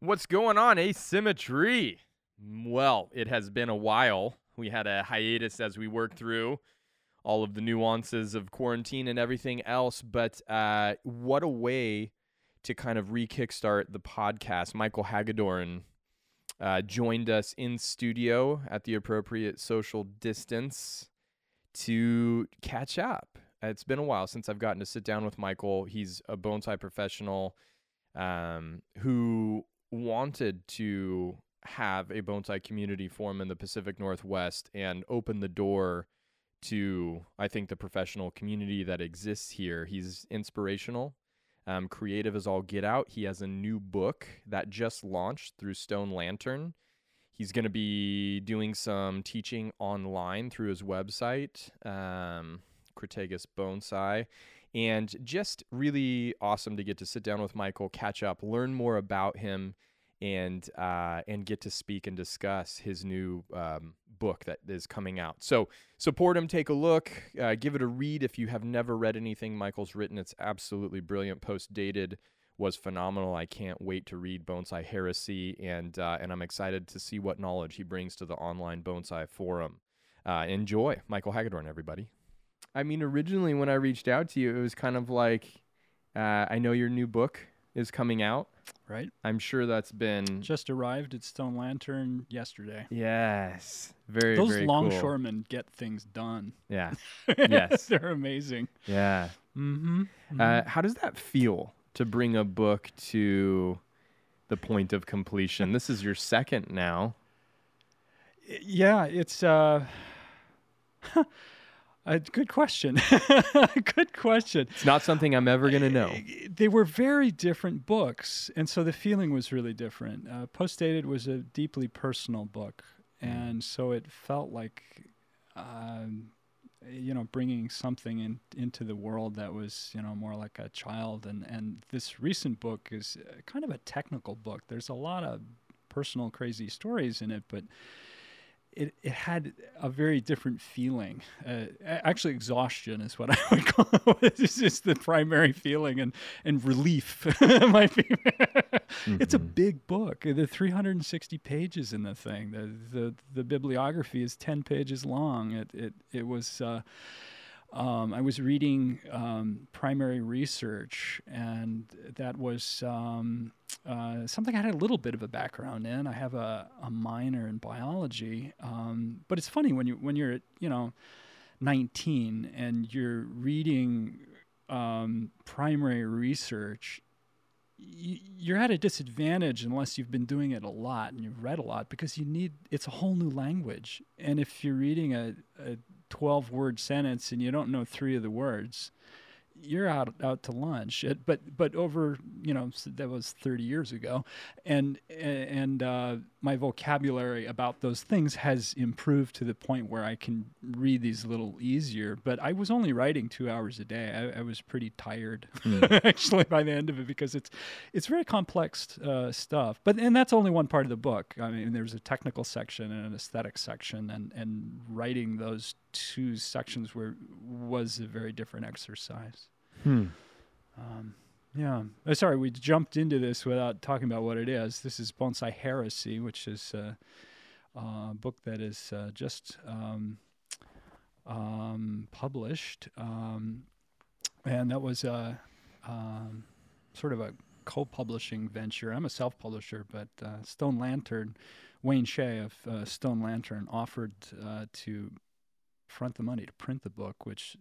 What's going on, Asymmetry? Well, it has been a while. We had a hiatus as we worked through all of the nuances of quarantine and everything else, but uh, what a way to kind of re kickstart the podcast. Michael Hagedorn uh, joined us in studio at the appropriate social distance to catch up. It's been a while since I've gotten to sit down with Michael. He's a bonsai professional um, who wanted to have a bonsai community form in the Pacific Northwest and open the door to, I think, the professional community that exists here. He's inspirational, um, creative as all get out. He has a new book that just launched through Stone Lantern. He's going to be doing some teaching online through his website, um, Crataegus Bonsai. And just really awesome to get to sit down with Michael, catch up, learn more about him, and uh, and get to speak and discuss his new um, book that is coming out. So support him, take a look, uh, give it a read if you have never read anything Michael's written. It's absolutely brilliant. Post dated was phenomenal. I can't wait to read Bonsai Heresy, and uh, and I'm excited to see what knowledge he brings to the online bonsai forum. Uh, enjoy, Michael Hagedorn, everybody. I mean, originally when I reached out to you, it was kind of like, uh, I know your new book is coming out. Right. I'm sure that's been Just arrived at Stone Lantern yesterday. yes, very Those very longshoremen get things done. Yeah, Yes. They're amazing. yeah. Mm-hmm. Uh, how does that feel to bring a book to the point of completion? This is your second now. yeah, it's uh, a good question. good question. It's not something I'm ever gonna know. They were very different books, and so the feeling was really different. Uh, Post dated was a deeply personal book, and so it felt like, um, you know, bringing something in, into the world that was, you know, more like a child. And and this recent book is uh, kind of a technical book. There's a lot of personal, crazy stories in it, but it, it had a very different feeling. Uh, actually, exhaustion is what I would call it. It's just the primary feeling, and and relief might be. It's a big book. There are 360 pages in the thing. The the, the bibliography is 10 pages long. It it it was. Uh, um, I was reading um, primary research, and that was um, uh, something I had a little bit of a background in. I have a, a minor in biology, um, but it's funny when you when you're you know 19 and you're reading um, primary research. You're at a disadvantage unless you've been doing it a lot and you've read a lot because you need it's a whole new language. And if you're reading a, a 12 word sentence and you don't know three of the words, you're out out to lunch. It, but but over you know that was 30 years ago, and and uh, my vocabulary about those things has improved to the point where I can read these a little easier. But I was only writing two hours a day. I, I was pretty tired actually by the end of it because it's it's very complex uh, stuff. But and that's only one part of the book. I mean, there's a technical section and an aesthetic section, and and writing those two sections were was a very different exercise. Hmm. Um, yeah. Uh, sorry, we jumped into this without talking about what it is. This is Bonsai Heresy, which is uh, a book that is uh, just um, um, published. Um, and that was a um, sort of a co publishing venture. I'm a self publisher, but uh, Stone Lantern, Wayne Shea of uh, Stone Lantern offered uh, to front the money to print the book, which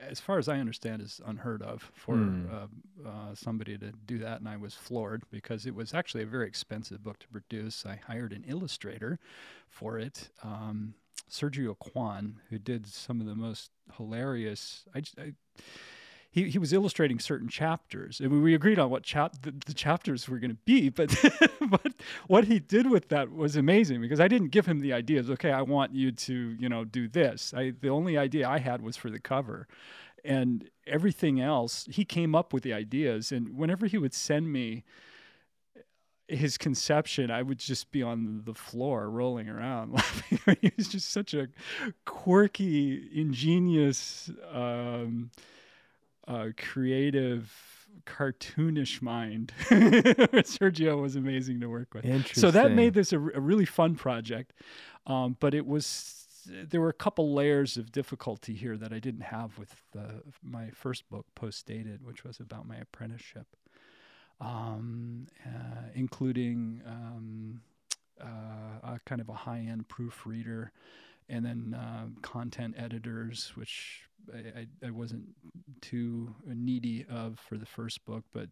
as far as I understand, is unheard of for Hmm. uh, uh, somebody to do that. And I was floored because it was actually a very expensive book to produce. I hired an illustrator for it, um, Sergio Cuan, who did some of the most hilarious. I, I- he, he was illustrating certain chapters, and we, we agreed on what chap the, the chapters were going to be. But but what he did with that was amazing because I didn't give him the ideas. Okay, I want you to you know do this. I the only idea I had was for the cover, and everything else he came up with the ideas. And whenever he would send me his conception, I would just be on the floor rolling around laughing. he was just such a quirky, ingenious. Um, uh, creative, cartoonish mind. Sergio was amazing to work with. So that made this a, r- a really fun project, um, but it was there were a couple layers of difficulty here that I didn't have with the, my first book, Post Dated, which was about my apprenticeship, um, uh, including um, uh, a kind of a high end proofreader and then uh, content editors, which I, I, wasn't too needy of for the first book, but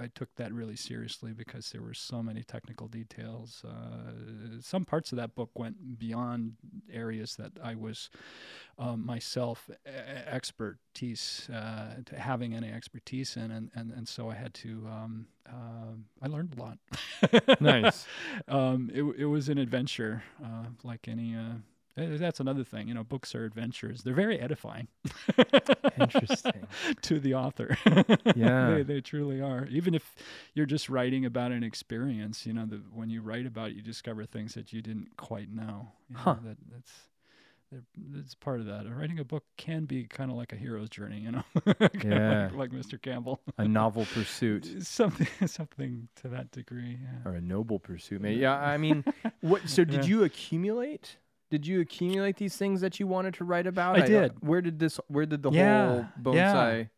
I took that really seriously because there were so many technical details. Uh, some parts of that book went beyond areas that I was um, myself expertise uh, having any expertise in, and, and, and so I had to. Um, uh, I learned a lot. nice. Um, it, it was an adventure, uh, like any uh, that's another thing. You know, books are adventures. They're very edifying. Interesting. to the author. Yeah. they, they truly are. Even if you're just writing about an experience, you know, the, when you write about it, you discover things that you didn't quite know. You huh. Know, that, that's that's part of that. Writing a book can be kind of like a hero's journey, you know, yeah, like, like, Mr. Campbell. a novel pursuit, something, something to that degree, yeah. or a noble pursuit. Maybe. Yeah, I mean, what? So, did Yeah. you accumulate? Did you accumulate these things that you wanted to write about? I did. where did this? Where did the Yeah, whole yeah. bonsai?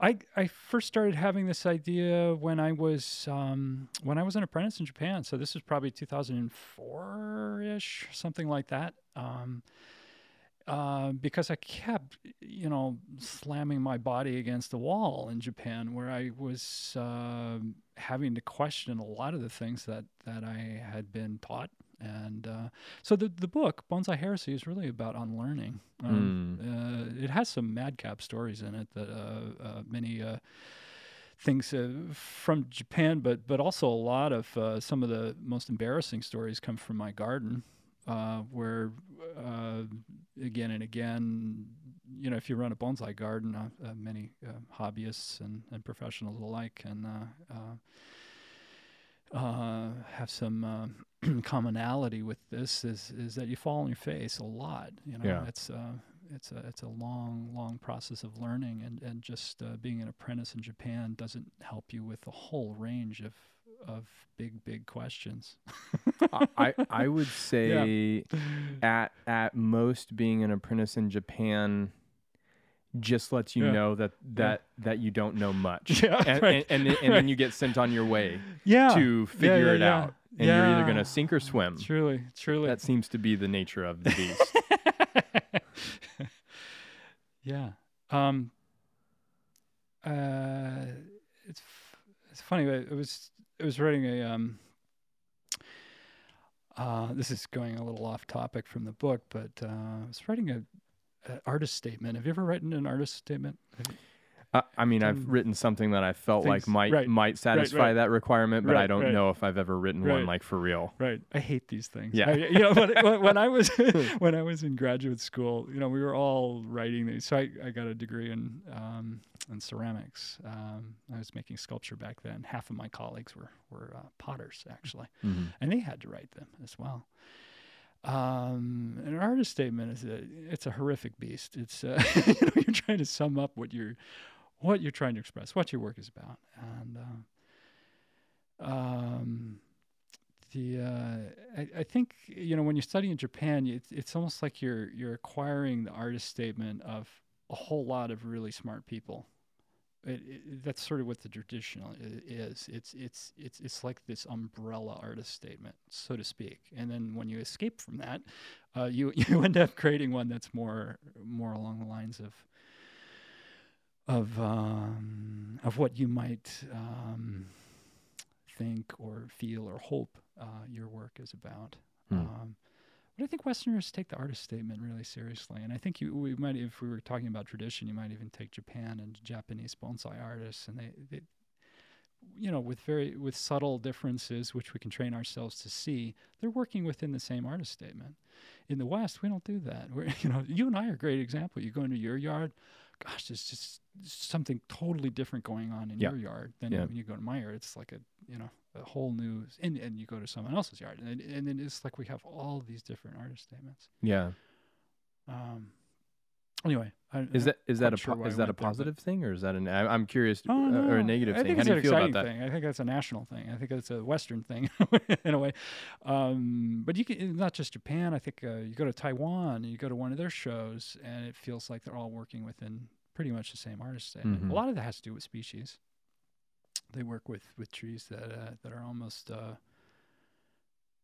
I, I first started having this idea when I was um, when I was an apprentice in Japan. So this was probably 2004 ish, something like that. Um, uh, because I kept, you know, slamming my body against the wall in Japan, where I was uh, having to question a lot of the things that that I had been taught. And uh, so the the book Bonsai Heresy is really about unlearning. Um, uh, it has some madcap stories in it that uh, uh, many uh, things uh, from Japan, but but also a lot of uh, some of the most embarrassing stories come from my garden, uh, where uh, again and again, you know, if you run a bonsai garden, uh, uh, many uh, hobbyists and, and professionals alike can uh, have some uh, commonality with this is is that you fall on your face a lot. You know, Yeah. it's uh, it's a it's a long long process of learning, and and just uh, being an apprentice in Japan doesn't help you with a whole range of of big big questions. I I- I would say at at most being an apprentice in Japan just lets you Yeah. know that that that you don't know much. Yeah, and, right. and, and, then- and then you get sent on your way yeah, to figure yeah, it yeah. out. And you're either gonna sink or swim. truly truly That seems to be the nature of the beast. yeah. Um. Uh, it's it's funny. but It was it was writing a um. Uh, this is going a little off topic from the book, but uh, I was writing a, a artist statement. Have you ever written an artist statement? Uh, I mean, I've written something that I felt like might right, might satisfy right. that requirement, but I don't right. know if I've ever written one like for real. Right. I hate these things. Yeah. I, you know, when, when- I was when I was in graduate school, you know, we were all writing these. So I, I got a degree in um, in ceramics. Um, I was making sculpture back then. Half of my colleagues were were uh, potters actually, Mhm. and they had to write them as well. Um, an artist statement is a it's a horrific beast. It's uh, you know you're trying to sum up what you're what you're trying to express, what your work is about, and uh, um, the uh, I, I think you know when you study in Japan, it's it's almost like you're you're acquiring the artist statement of a whole lot of really smart people. It, it, that's sort of what the traditional is. It's it's it's it's like this umbrella artist statement, so to speak. And then when you escape from that, uh, you you end up creating one that's more more along the lines of of um, of what you might um, think or feel or hope uh, your work is about. Hmm. Um, but I think Westerners take the artist statement really seriously, and I think you, we might, if we were talking about tradition, you might even take Japan and Japanese bonsai artists, and they, they, you know, with very with subtle differences, which we can train ourselves to see, they're working within the same artist statement. In the West, we don't do that. We're, you know, you and I are a great example. You go into your yard, gosh, there's just something totally different going on in Yeah. your yard than Yeah. when you go to my yard. It's like a you know a whole new and, and you go to someone else's yard and and then it's like we have all these different artist statements. Yeah. Um, Anyway, I, Is that is that a sure po- is I that a went there, positive thing or is that an? I, I'm curious, Oh, no. or a negative I thing. think How do you feel about that? thing. I think that's a national thing. I think it's a Western thing in a way. Um, but you can not just Japan. I think uh, you go to Taiwan, you go to one of their shows, and it feels like they're all working within pretty much the same artist statement. Mhm. A lot of that has to do with species. They work with with trees that uh, that are almost. Uh,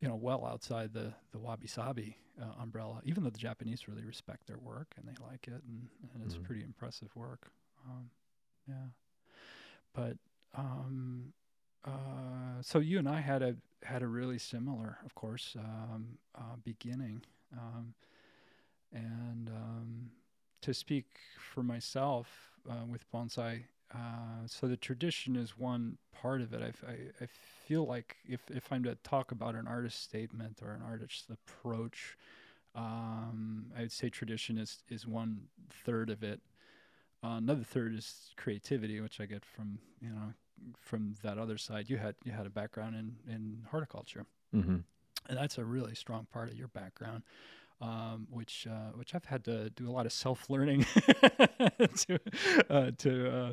you know, well outside the the wabi sabi uh, umbrella. Even though the Japanese really respect their work and they like it, and, and it's Mhm. pretty impressive work. Um, yeah, but um, uh, so you and I had a had a really similar, of course, um, uh, beginning, um, and um, to speak for myself uh, with bonsai. Uh, so the tradition is one part of it. I I feel like if, if I'm to talk about an artist statement or an artist's approach, um, I would say tradition is, is one third of it. Uh, another third is creativity, which I get from you know from that other side. You had you had a background in, in horticulture, Mm-hmm. and that's a really strong part of your background, um, which uh, which I've had to do a lot of self learning to uh, to uh,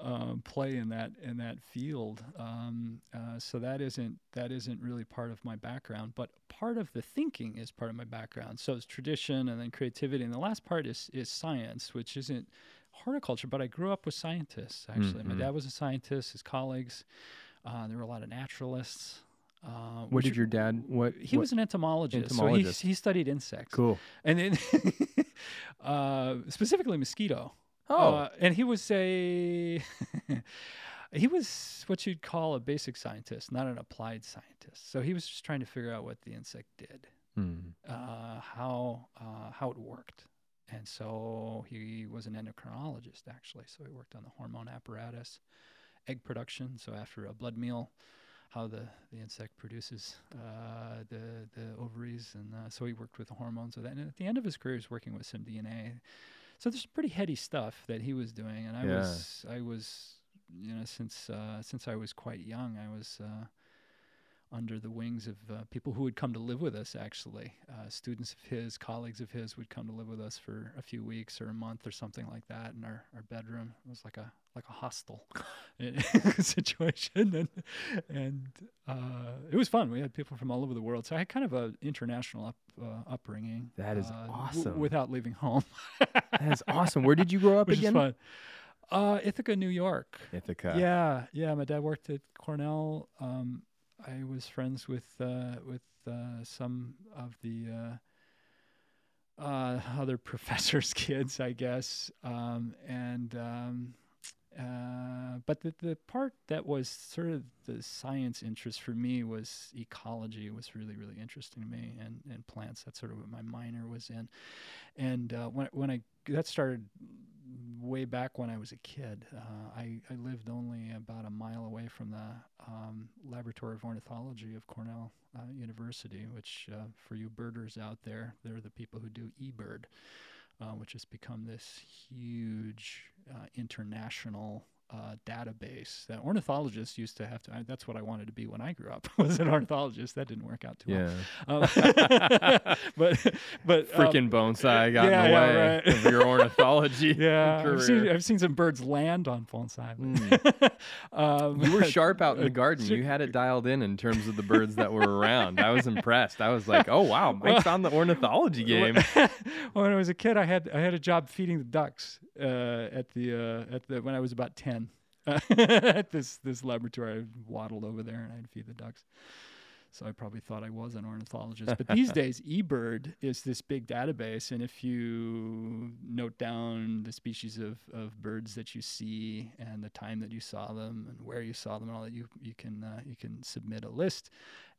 um, play in that in that field. Um, uh, so that isn't that isn't really part of my background, but part of the thinking is part of my background. So it's tradition and then creativity, and the last part is is science, which isn't horticulture, but I grew up with scientists. Actually, my Mhm. dad was a scientist. His colleagues, uh, there were a lot of naturalists. Uh, What which- did your dad? What he what- was an entomologist, so he, he studied insects, cool? and then uh, specifically mosquito. Oh, Uh, and he was a he was what you'd call a basic scientist, not an applied scientist. So he was just trying to figure out what the insect did, uh, how uh, how it worked. And so he was an endocrinologist actually. So he worked on the hormone apparatus, egg production. So after a blood meal, how the, the insect produces uh, the the ovaries, and uh, so he worked with the hormones of that. And at the end of his career, he was working with some DNA. So there's pretty heady stuff that he was doing, and I Yeah. was I was you know since uh, since I was quite young, I was. Uh, under the wings of uh, people who would come to live with us actually uh, students of his colleagues of his would come to live with us for a few weeks or a month or something like that in our, our bedroom it was like a like a hostel situation and and uh, it was fun we had people from all over the world so i had kind of an international up, uh, upbringing That is uh, w- awesome. without leaving home That's awesome. Where did you grow up which again? is fun uh, ithaca new york Ithaca. yeah, yeah. My dad worked at Cornell. Um, I was friends with uh, with uh, some of the uh, uh, other professors' kids, I guess. Um, and um, uh, but the the part that was sort of the science interest for me was ecology. was really really interesting to me, and and plants. That's sort of what my minor was in. And when when I that started way back when I was a kid. Uh, I, I lived only about a mile away from the um, Laboratory of Ornithology of Cornell uh, University, which, uh, for you birders out there, they're the people who do eBird, uh, which has become this huge uh, international uh, database that ornithologists used to have to. I, that's what I wanted to be when I grew up. was an ornithologist. That didn't work out too Yeah. well. Um, but but um, Freaking bonsai got yeah, in the yeah, way right. of your ornithology yeah, I've seen. I've seen some birds land on bonsai. Mm. um, You were sharp out in the garden. You had it dialed in in terms of the birds that were around. I was impressed. I was like, "Oh wow, Mike's on the ornithology game." when I was a kid, I had I had a job feeding the ducks uh, at the uh, at the when I was about ten. at this this laboratory, I waddled over there and I'd feed the ducks. So I probably thought I was an ornithologist. But these days, eBird is this big database, and if you note down the species of, of birds that you see and the time that you saw them and where you saw them and all that, you you can uh, you can submit a list,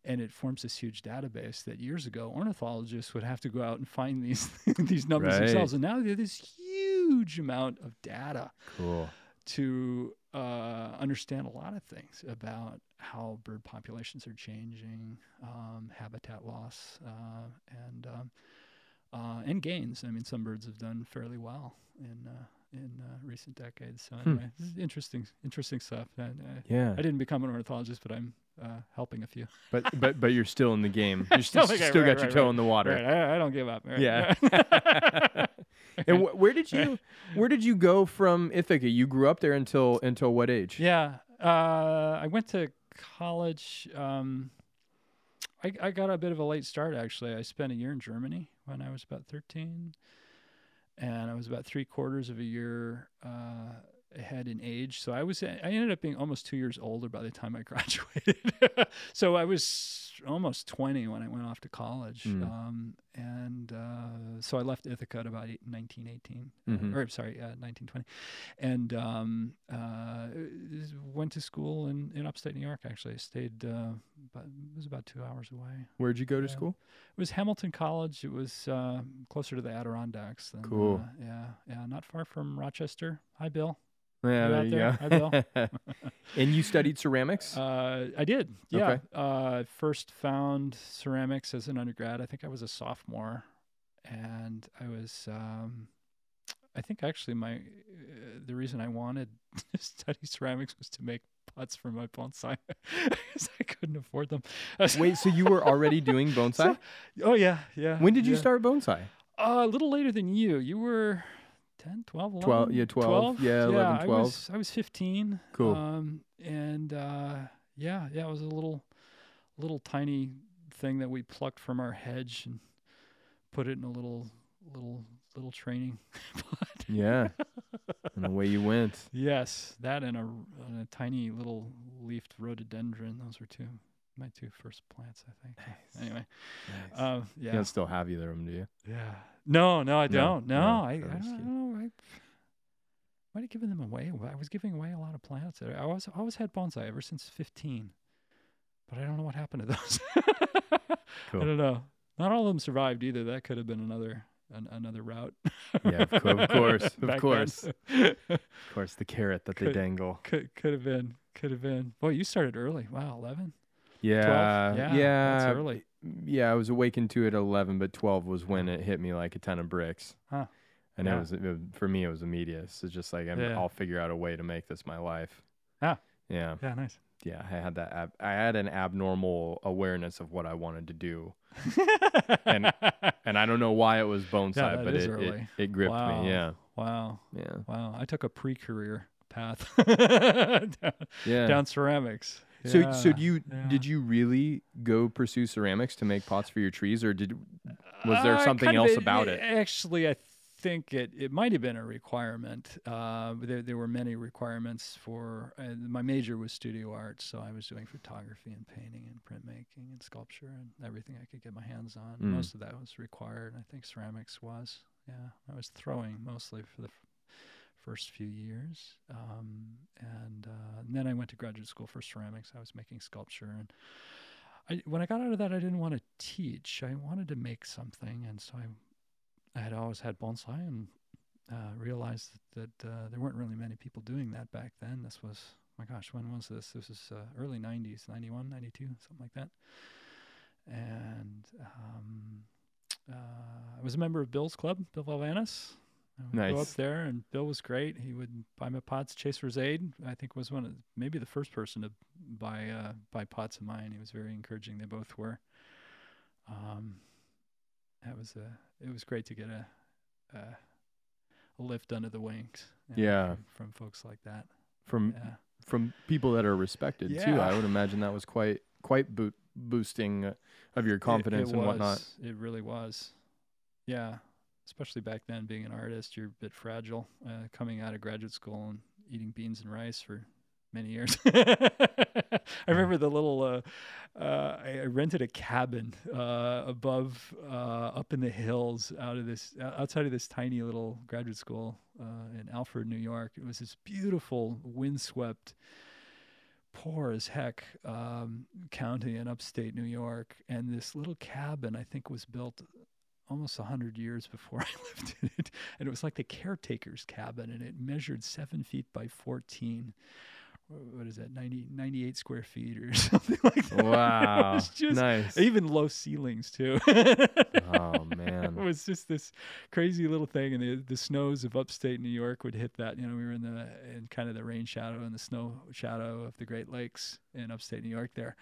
and it forms this huge database that years ago ornithologists would have to go out and find these these numbers Right. themselves, and now they have this huge amount of data Cool. To uh, understand a lot of things about how bird populations are changing, um, habitat loss, uh, and um, uh, and gains. I mean, some birds have done fairly well in uh, in uh, recent decades. So Hmm. anyway, this is interesting, interesting stuff. And, Yeah. I didn't become an ornithologist, but I'm uh, helping a few. But but but you're still in the game. You still, Okay, still right, got your toe right. in the water. Right, I, I don't give up. Right. Yeah. And wh- where did you where did you go from Ithaca? You grew up there until until what age? Yeah, uh, I went to college. Um, I, I got a bit of a late start actually. I spent a year in Germany when I was about 13, and I was about three quarters of a year uh, ahead in age. So I was I ended up being almost two years older by the time I graduated. so I was almost 20 when I went off to college, Mm. um, and uh, so I left Ithaca at about eight, 1918, Mhm. or sorry, uh, 1920, and um, uh, went to school in, in upstate New York. Actually, I stayed, uh, but it was about two hours away. Where'd you go to Yeah. school? It was Hamilton College. It was uh, closer to the Adirondacks. Than, Cool. uh, yeah, yeah, not far from Rochester. Hi, Bill. Yeah, there you there? go. and you studied ceramics? Uh, I did. Yeah. Okay. Uh, first found ceramics as an undergrad. I think I was a sophomore, and I was. Um, I think actually my uh, the reason I wanted to study ceramics was to make pots for my bonsai because I couldn't afford them. Wait, so you were already doing bonsai? So- oh yeah, yeah. when did you start bonsai? Uh, a little later than you. You were 10, 12, 11? 12 yeah, 12, yeah, 11, I 12. was, I was 15. Cool. Um, and uh, yeah, yeah, it was a little, little tiny thing that we plucked from our hedge and put it in a little, little, little training pot. Yeah. and away you went. Yes, that and a, and a tiny little leafed rhododendron. Those were two, my two first plants, I think. Anyway, Nice. uh, You don't still have either of them, do you? Yeah. No, no, I don't. No, no, I, I that don't know. I might have given them away. I was giving away a lot of plants. I always, always had bonsai ever since 15, but I don't know what happened to those. Cool. I don't know. Not all of them survived either. That could have been another an, another route. Yeah, of co- of course, of course. Of course, the carrot that they dangle. could could have been. Could have been. Boy, you started early. Wow, 11. Yeah, Yeah, yeah, that's early. Yeah, I was awakened to it at 11, but 12 was when it hit me like a ton of bricks. Huh. And Yeah. it was it, for me, it was immediate. So just like I'm, Yeah. I'll figure out a way to make this my life. Ah. Yeah, Yeah, nice. yeah. I had that. Ab- I had an abnormal awareness of what I wanted to do, And- and I don't know why it was bonsai, that but it, it it gripped Wow. me. Yeah, wow. yeah, Wow. I took a pre-career path down, yeah. down ceramics. So, so do you yeah. did you really go pursue ceramics to make pots for your trees, or did was there Uh, something of else about it? Actually, I think it, it might have been a requirement. Uh, there, there were many requirements for uh, my major was studio art, so I was doing photography and painting and printmaking and sculpture and everything I could get my hands on. Mm. Most of that was required. I think ceramics was. Yeah, I was throwing mostly for the first few years, um, and, uh, and then I went to graduate school for ceramics. I was making sculpture and. I, when I got out of that, I didn't want to teach. I wanted to make something, and so I I had always had bonsai and uh, realized that, that uh, there weren't really many people doing that back then. This was, my gosh, when was this? This was uh, early 90s, 91, 92, something like that. And um, uh, I was a member of Bill's club, Bill Valavanis. I would go up there, and Bill was great. He would buy my pots. Chase Rosade, I think, was one of maybe the first person to buy uh, buy pots of mine. He was very encouraging. They both were. Um, that was a. It was great to get a, a, a lift under the wings. you know, Yeah. from, from folks like that. From Yeah. from people that are respected too. I would imagine that was quite quite bo- boosting uh, of your confidence it and whatnot. It really was. Yeah. Especially back then, being an artist, you're a bit fragile. Uh, coming out of graduate school and eating beans and rice for many years. I remember the little. Uh, uh, I, I rented a cabin uh, above, uh, up in the hills, out of this, outside of this tiny little graduate school uh, in Alfred, New York. It was this beautiful, windswept poor as heck um, county in upstate New York, and this little cabin I think was built almost a hundred years before I lived in it, and it was like the caretaker's cabin, and it measured seven feet by fourteen. What is that? 90, 98 square feet or something like that. it Wow, was just nice. even low ceilings too. oh man. It was just this crazy little thing, and the the snows of upstate New York would hit that. You know, we were in the in kind of the rain shadow and the snow shadow of the Great Lakes in upstate New York there,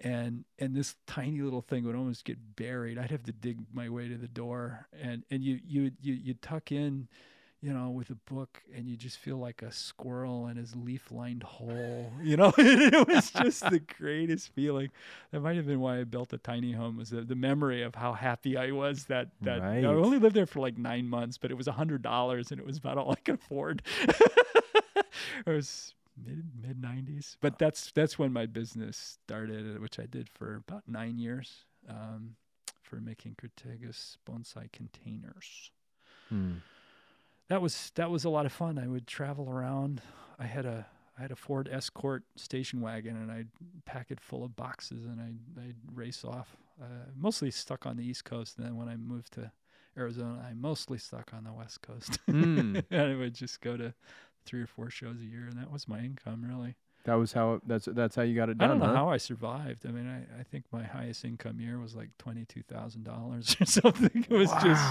and and this tiny little thing would almost get buried. I'd have to dig my way to the door, and and you you you you tuck in, you know, with a book, and you just feel like a squirrel in his leaf-lined hole. You know, it was just the greatest feeling. That might have been why I built a tiny home. Was the, the memory of how happy I was that that Right. I only lived there for like nine months, but it was a hundred dollars, and it was about all I could afford. it was mid mid nineties, but that's that's when my business started, uh, which I did for about nine years, um, for making Crataegus bonsai containers. Hmm. That was that was a lot of fun. I would travel around. I had a I had a Ford Escort station wagon, and I'd pack it full of boxes, and I'd I'd race off. Uh, mostly stuck on the East Coast, and then when I moved to Arizona, I mostly stuck on the West Coast. Mm. and I would just go to three or four shows a year, and that was my income really. That was how. That's that's how you got it done. I don't know huh? how I survived. I mean, I, I think my highest income year was like twenty two thousand dollars or something. It was just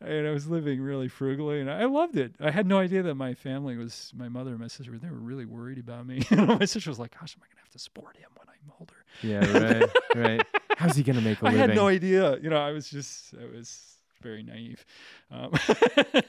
and I was living really frugally, and I loved it. I had no idea that my family was my mother and my sister. They were really worried about me. My sister was like, "Gosh, am I gonna have to support him when I'm older?" Yeah. Right. right. How's he gonna make a living? I had no idea. You know, I was just I was very naive, um,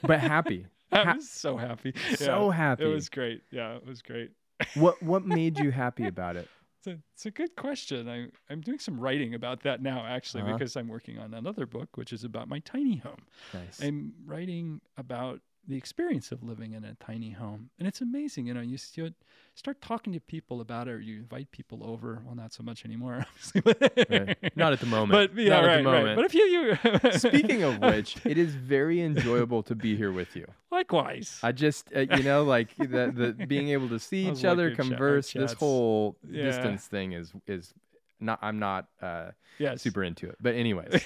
but happy. I ha- was so happy. So Yeah, happy. It was great. Yeah, it was great. What What made you happy about it? It's a, it's a good question. I, I'm doing some writing about that now, actually, Uh-huh. because I'm working on another book, which is about my tiny home. Nice. I'm writing about the experience of living in a tiny home, and it's amazing. You know, you, you start talking to people about it, or you invite people over. Well, not so much anymore, obviously. Right. Not at the moment. But yeah, Not at right, the moment. right. But if you, you Speaking of which, it is very enjoyable to be here with you. likewise, I just, uh, you know, like the, the being able to see each other, like your converse. this whole Yeah. distance thing is is not. I'm not uh, yes. super into it. But anyways,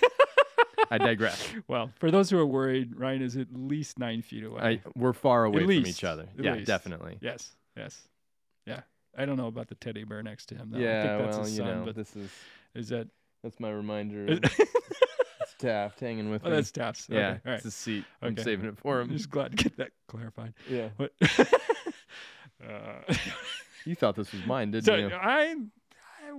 I digress. Well, for those who are worried, Ryan is at least nine feet away. I, we're far away from least, each other. Yeah, least. definitely. Yes, yes, yeah. I don't know about the teddy bear next to him. Though. yeah, I think that's well, his you son, know, but this is is that? that's my reminder. Is, Of Taft hanging with oh, me. that's yeah, Okay, all right. it's a seat. I'm saving it for him. I'm just glad to get that clarified. Yeah, But uh, you thought this was mine, didn't so you? I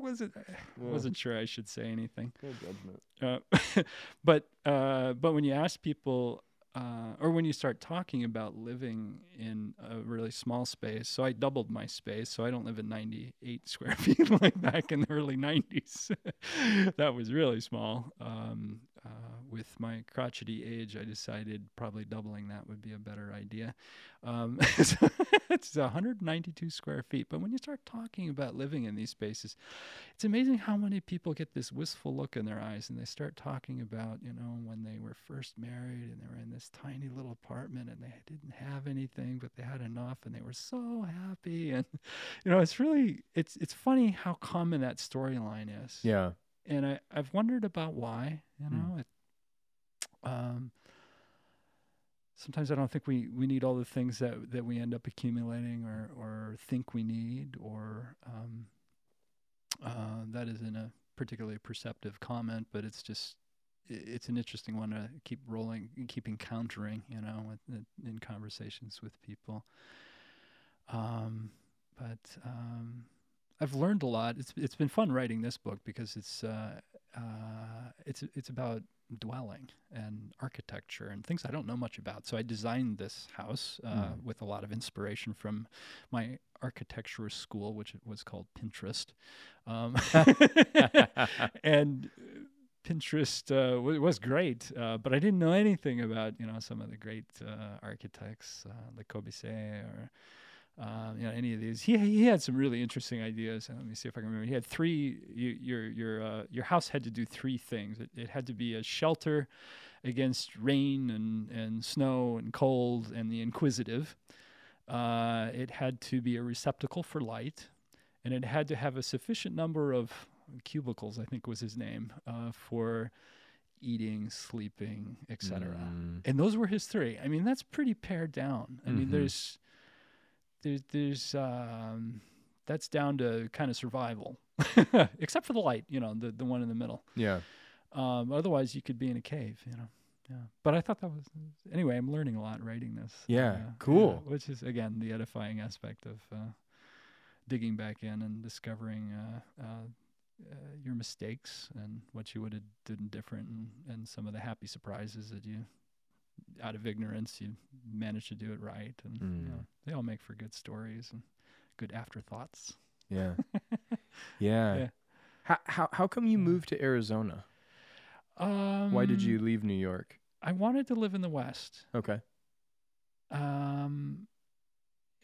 wasn't, I Yeah. wasn't sure I should say anything. No judgment. Uh, but uh, but when you ask people, uh, or when you start talking about living in a really small space, so I doubled my space, so I don't live in 98 square feet like back in the early 90s. that was really small. Um, uh, with my crotchety age, I decided probably doubling that would be a better idea. Um, it's 192 square feet. But when you start talking about living in these spaces, it's amazing how many people get this wistful look in their eyes and they start talking about, you know, when they were first married and they were in this tiny little apartment and they didn't have anything, but they had enough and they were so happy. And, you know, it's really, it's, it's funny how common that storyline is Yeah. And I, I've wondered about why. You Hmm. know, it, um, sometimes I don't think we, we need all the things that, that we end up accumulating or, or think we need, or um, uh, that isn't a particularly perceptive comment, but it's just it's an interesting one to keep rolling, keep encountering, you know, with, in conversations with people. Um, but um, I've learned a lot. It's it's been fun writing this book because it's uh, uh, it's it's about dwelling and architecture and things I don't know much about. So I designed this house uh, Mm. with a lot of inspiration from my architecture school, which was called Pinterest, um, and. Pinterest uh, w- was great, uh, but I didn't know anything about you know some of the great uh, architects, uh, Le Corbusier or um, you know any of these. He he had some really interesting ideas. Let me see if I can remember. He had three. You, your your uh, your house had to do three things. It, it had to be a shelter against rain and and snow and cold and the inquisitive. Uh, it had to be a receptacle for light, and it had to have a sufficient number of cubicles. I think was his name uh, for eating, sleeping, etc Mm. and those were his three. I mean, that's pretty pared down. I mean, Mhm. there's, there's, there's, um, that's down to kind of survival, except for the light, you know, the the one in the middle. Yeah. Um, otherwise, you could be in a cave, you know. Yeah. But I thought that was anyway. I'm learning a lot writing this. Yeah, uh, cool. which is again the edifying aspect of uh, digging back in and discovering uh, uh, uh, your mistakes and what you would have done different, and, and some of the happy surprises that you, out of ignorance, you managed to do it right, and you Mm. know, they all make for good stories and good afterthoughts. Yeah. yeah. Yeah. How, how how come you Yeah. moved to Arizona? Um, Why did you leave New York? I wanted to live in the West. Okay. Um,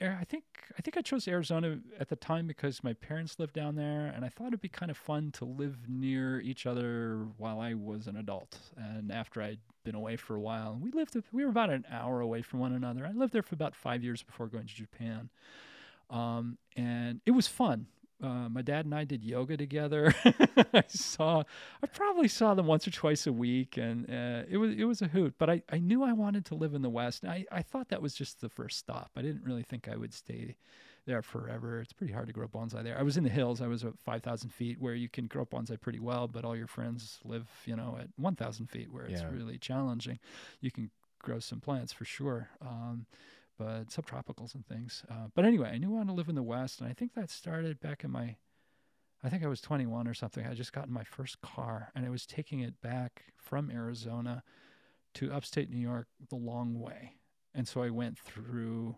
I think I think I chose Arizona at the time because my parents lived down there, and I thought it'd be kind of fun to live near each other while I was an adult. And after I'd been away for a while, we lived we were about an hour away from one another. I lived there for about five years before going to Japan, um, and it was fun. Uh, my dad and I did yoga together. I saw, I probably saw them once or twice a week, and uh, it was it was a hoot. But I, I knew I wanted to live in the West. I, I thought that was just the first stop. I didn't really think I would stay there forever. It's pretty hard to grow bonsai there. I was in the hills. I was at five thousand feet, where you can grow bonsai pretty well, but all your friends live, you know, at one thousand feet, where it's Yeah. really challenging. You can grow some plants for sure. Um, but subtropicals and things. Uh, but anyway, I knew I wanted to live in the West, and I think that started back in my, I think I was 21 or something. I just gotten my first car, and I was taking it back from Arizona to upstate New York the long way, and so I went through.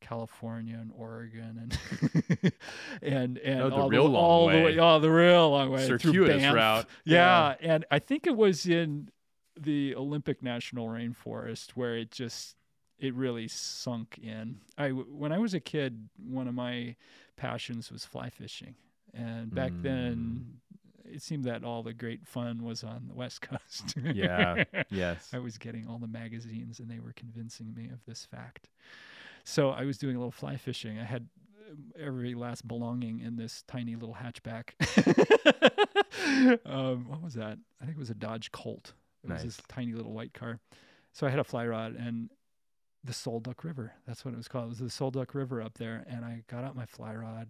California and Oregon and and and Oh, the all real long all the way. way, oh, the real long way through Circuitous Banff. route. Yeah, and I think it was in the Olympic National Rainforest where it just it really sunk in. I when I was a kid, one of my passions was fly fishing, and back then it seemed that all the great fun was on the West Coast. Yeah. Yes. I was getting all the magazines, and they were convincing me of this fact. So I was doing a little fly fishing. I had um, every last belonging in this tiny little hatchback. um, what was that? I think it was a Dodge Colt. It was this tiny little white car. So I had a fly rod and the Sol Duc River. That's what it was called. It was the Sol Duc River up there. And I got out my fly rod.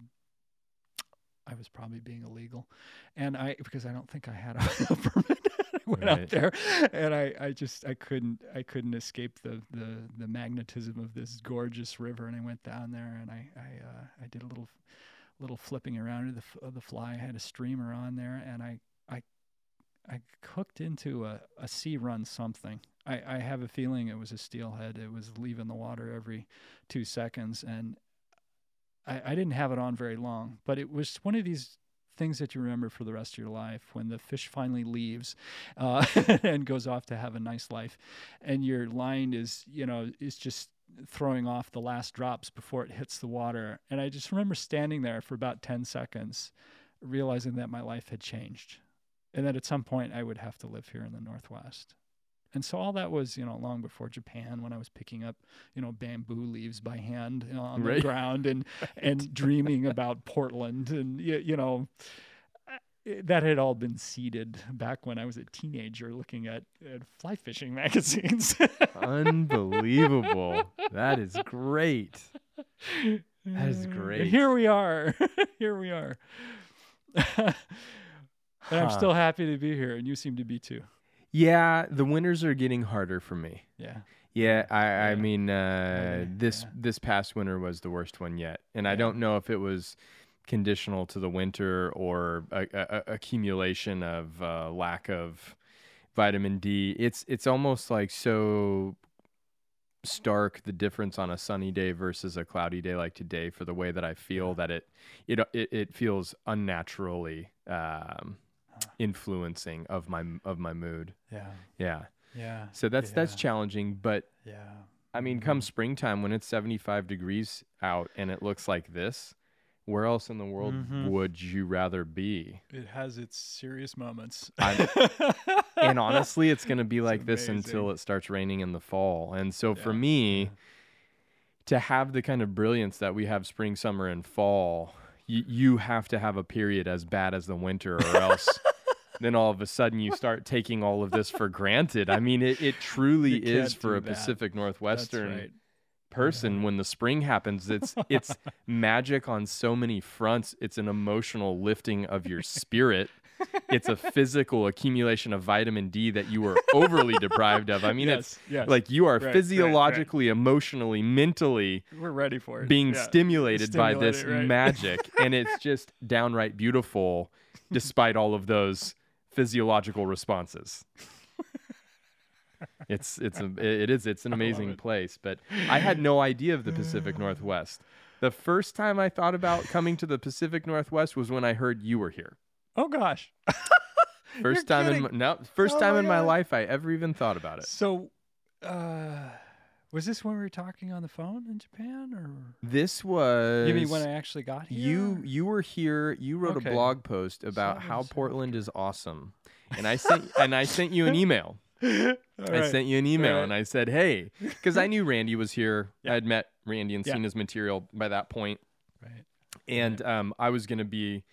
I was probably being illegal. And I, because I don't think I had a permit. I went out there and I, I just, I couldn't, I couldn't escape the, the, the magnetism of this gorgeous river. And I went down there and I, I, uh, I did a little, little flipping around of the, of the fly. I had a streamer on there and I, I, I hooked into a, a sea run something. I, I have a feeling it was a steelhead. It was leaving the water every two seconds, and I, I didn't have it on very long. But it was one of these things that you remember for the rest of your life when the fish finally leaves uh, and goes off to have a nice life, and your line is you know is just throwing off the last drops before it hits the water. And I just remember standing there for about ten seconds, realizing that my life had changed and that at some point I would have to live here in the Northwest. And so all that was, you know, long before Japan when I was picking up, you know, bamboo leaves by hand you know, on the ground and and dreaming about Portland and you, you know that had all been seeded back when I was a teenager looking at, at fly fishing magazines. Unbelievable. that is great. That is And great. Here we are. here we are. and I'm still happy to be here, and you seem to be too. Yeah, the winters are getting harder for me. Yeah. Yeah, I, I Yeah. mean, uh, Yeah, this yeah. this past winter was the worst one yet, and I don't know if it was conditional to the winter or a, a, a accumulation of uh, lack of vitamin D. It's it's almost like so stark the difference on a sunny day versus a cloudy day like today for the way that I feel Yeah. that it it it, it feels unnaturally um. Influencing of my of my mood. Yeah. Yeah. Yeah. So that's that's challenging, but Yeah. I mean, come Mhm. springtime when it's 75 degrees out and it looks like this, where else in the world Mhm. would you rather be? It has its serious moments. And honestly, it's going to be like this until it starts raining in the fall. And so for me, yeah. to have the kind of brilliance that we have spring, summer, and fall, you have to have a period as bad as the winter, or else. Then all of a sudden you start taking all of this for granted. I mean, it, it truly is for a that. Pacific Northwestern right. person when the spring happens it's it's magic on so many fronts it's an emotional lifting of your spirit it's a physical accumulation of vitamin D that you were overly deprived of i mean yes, it's yes. like you are Right, right, right. physiologically emotionally mentally we're ready for it. being Yeah. stimulated by this right. magic and it's just downright beautiful despite all of those physiological responses. It's it's a, it is it's an amazing it. place, but I had no idea of the Pacific Northwest. The first time I thought about coming to the Pacific Northwest was when I heard you were here. Oh gosh. 1st time in my, kidding. no first Oh time my in my life I ever even thought about it. So, uh, was this when we were talking on the phone in Japan, or This was you mean when I actually got here? you you were here. You wrote Okay. a blog post about I how Portland is awesome, and I sent and I sent you an email. I sent you an email Right. and I said, "Hey," because I knew Randy was here. Yeah. I had met Randy and Yeah. seen his material by that point, Right. and um, I was going to be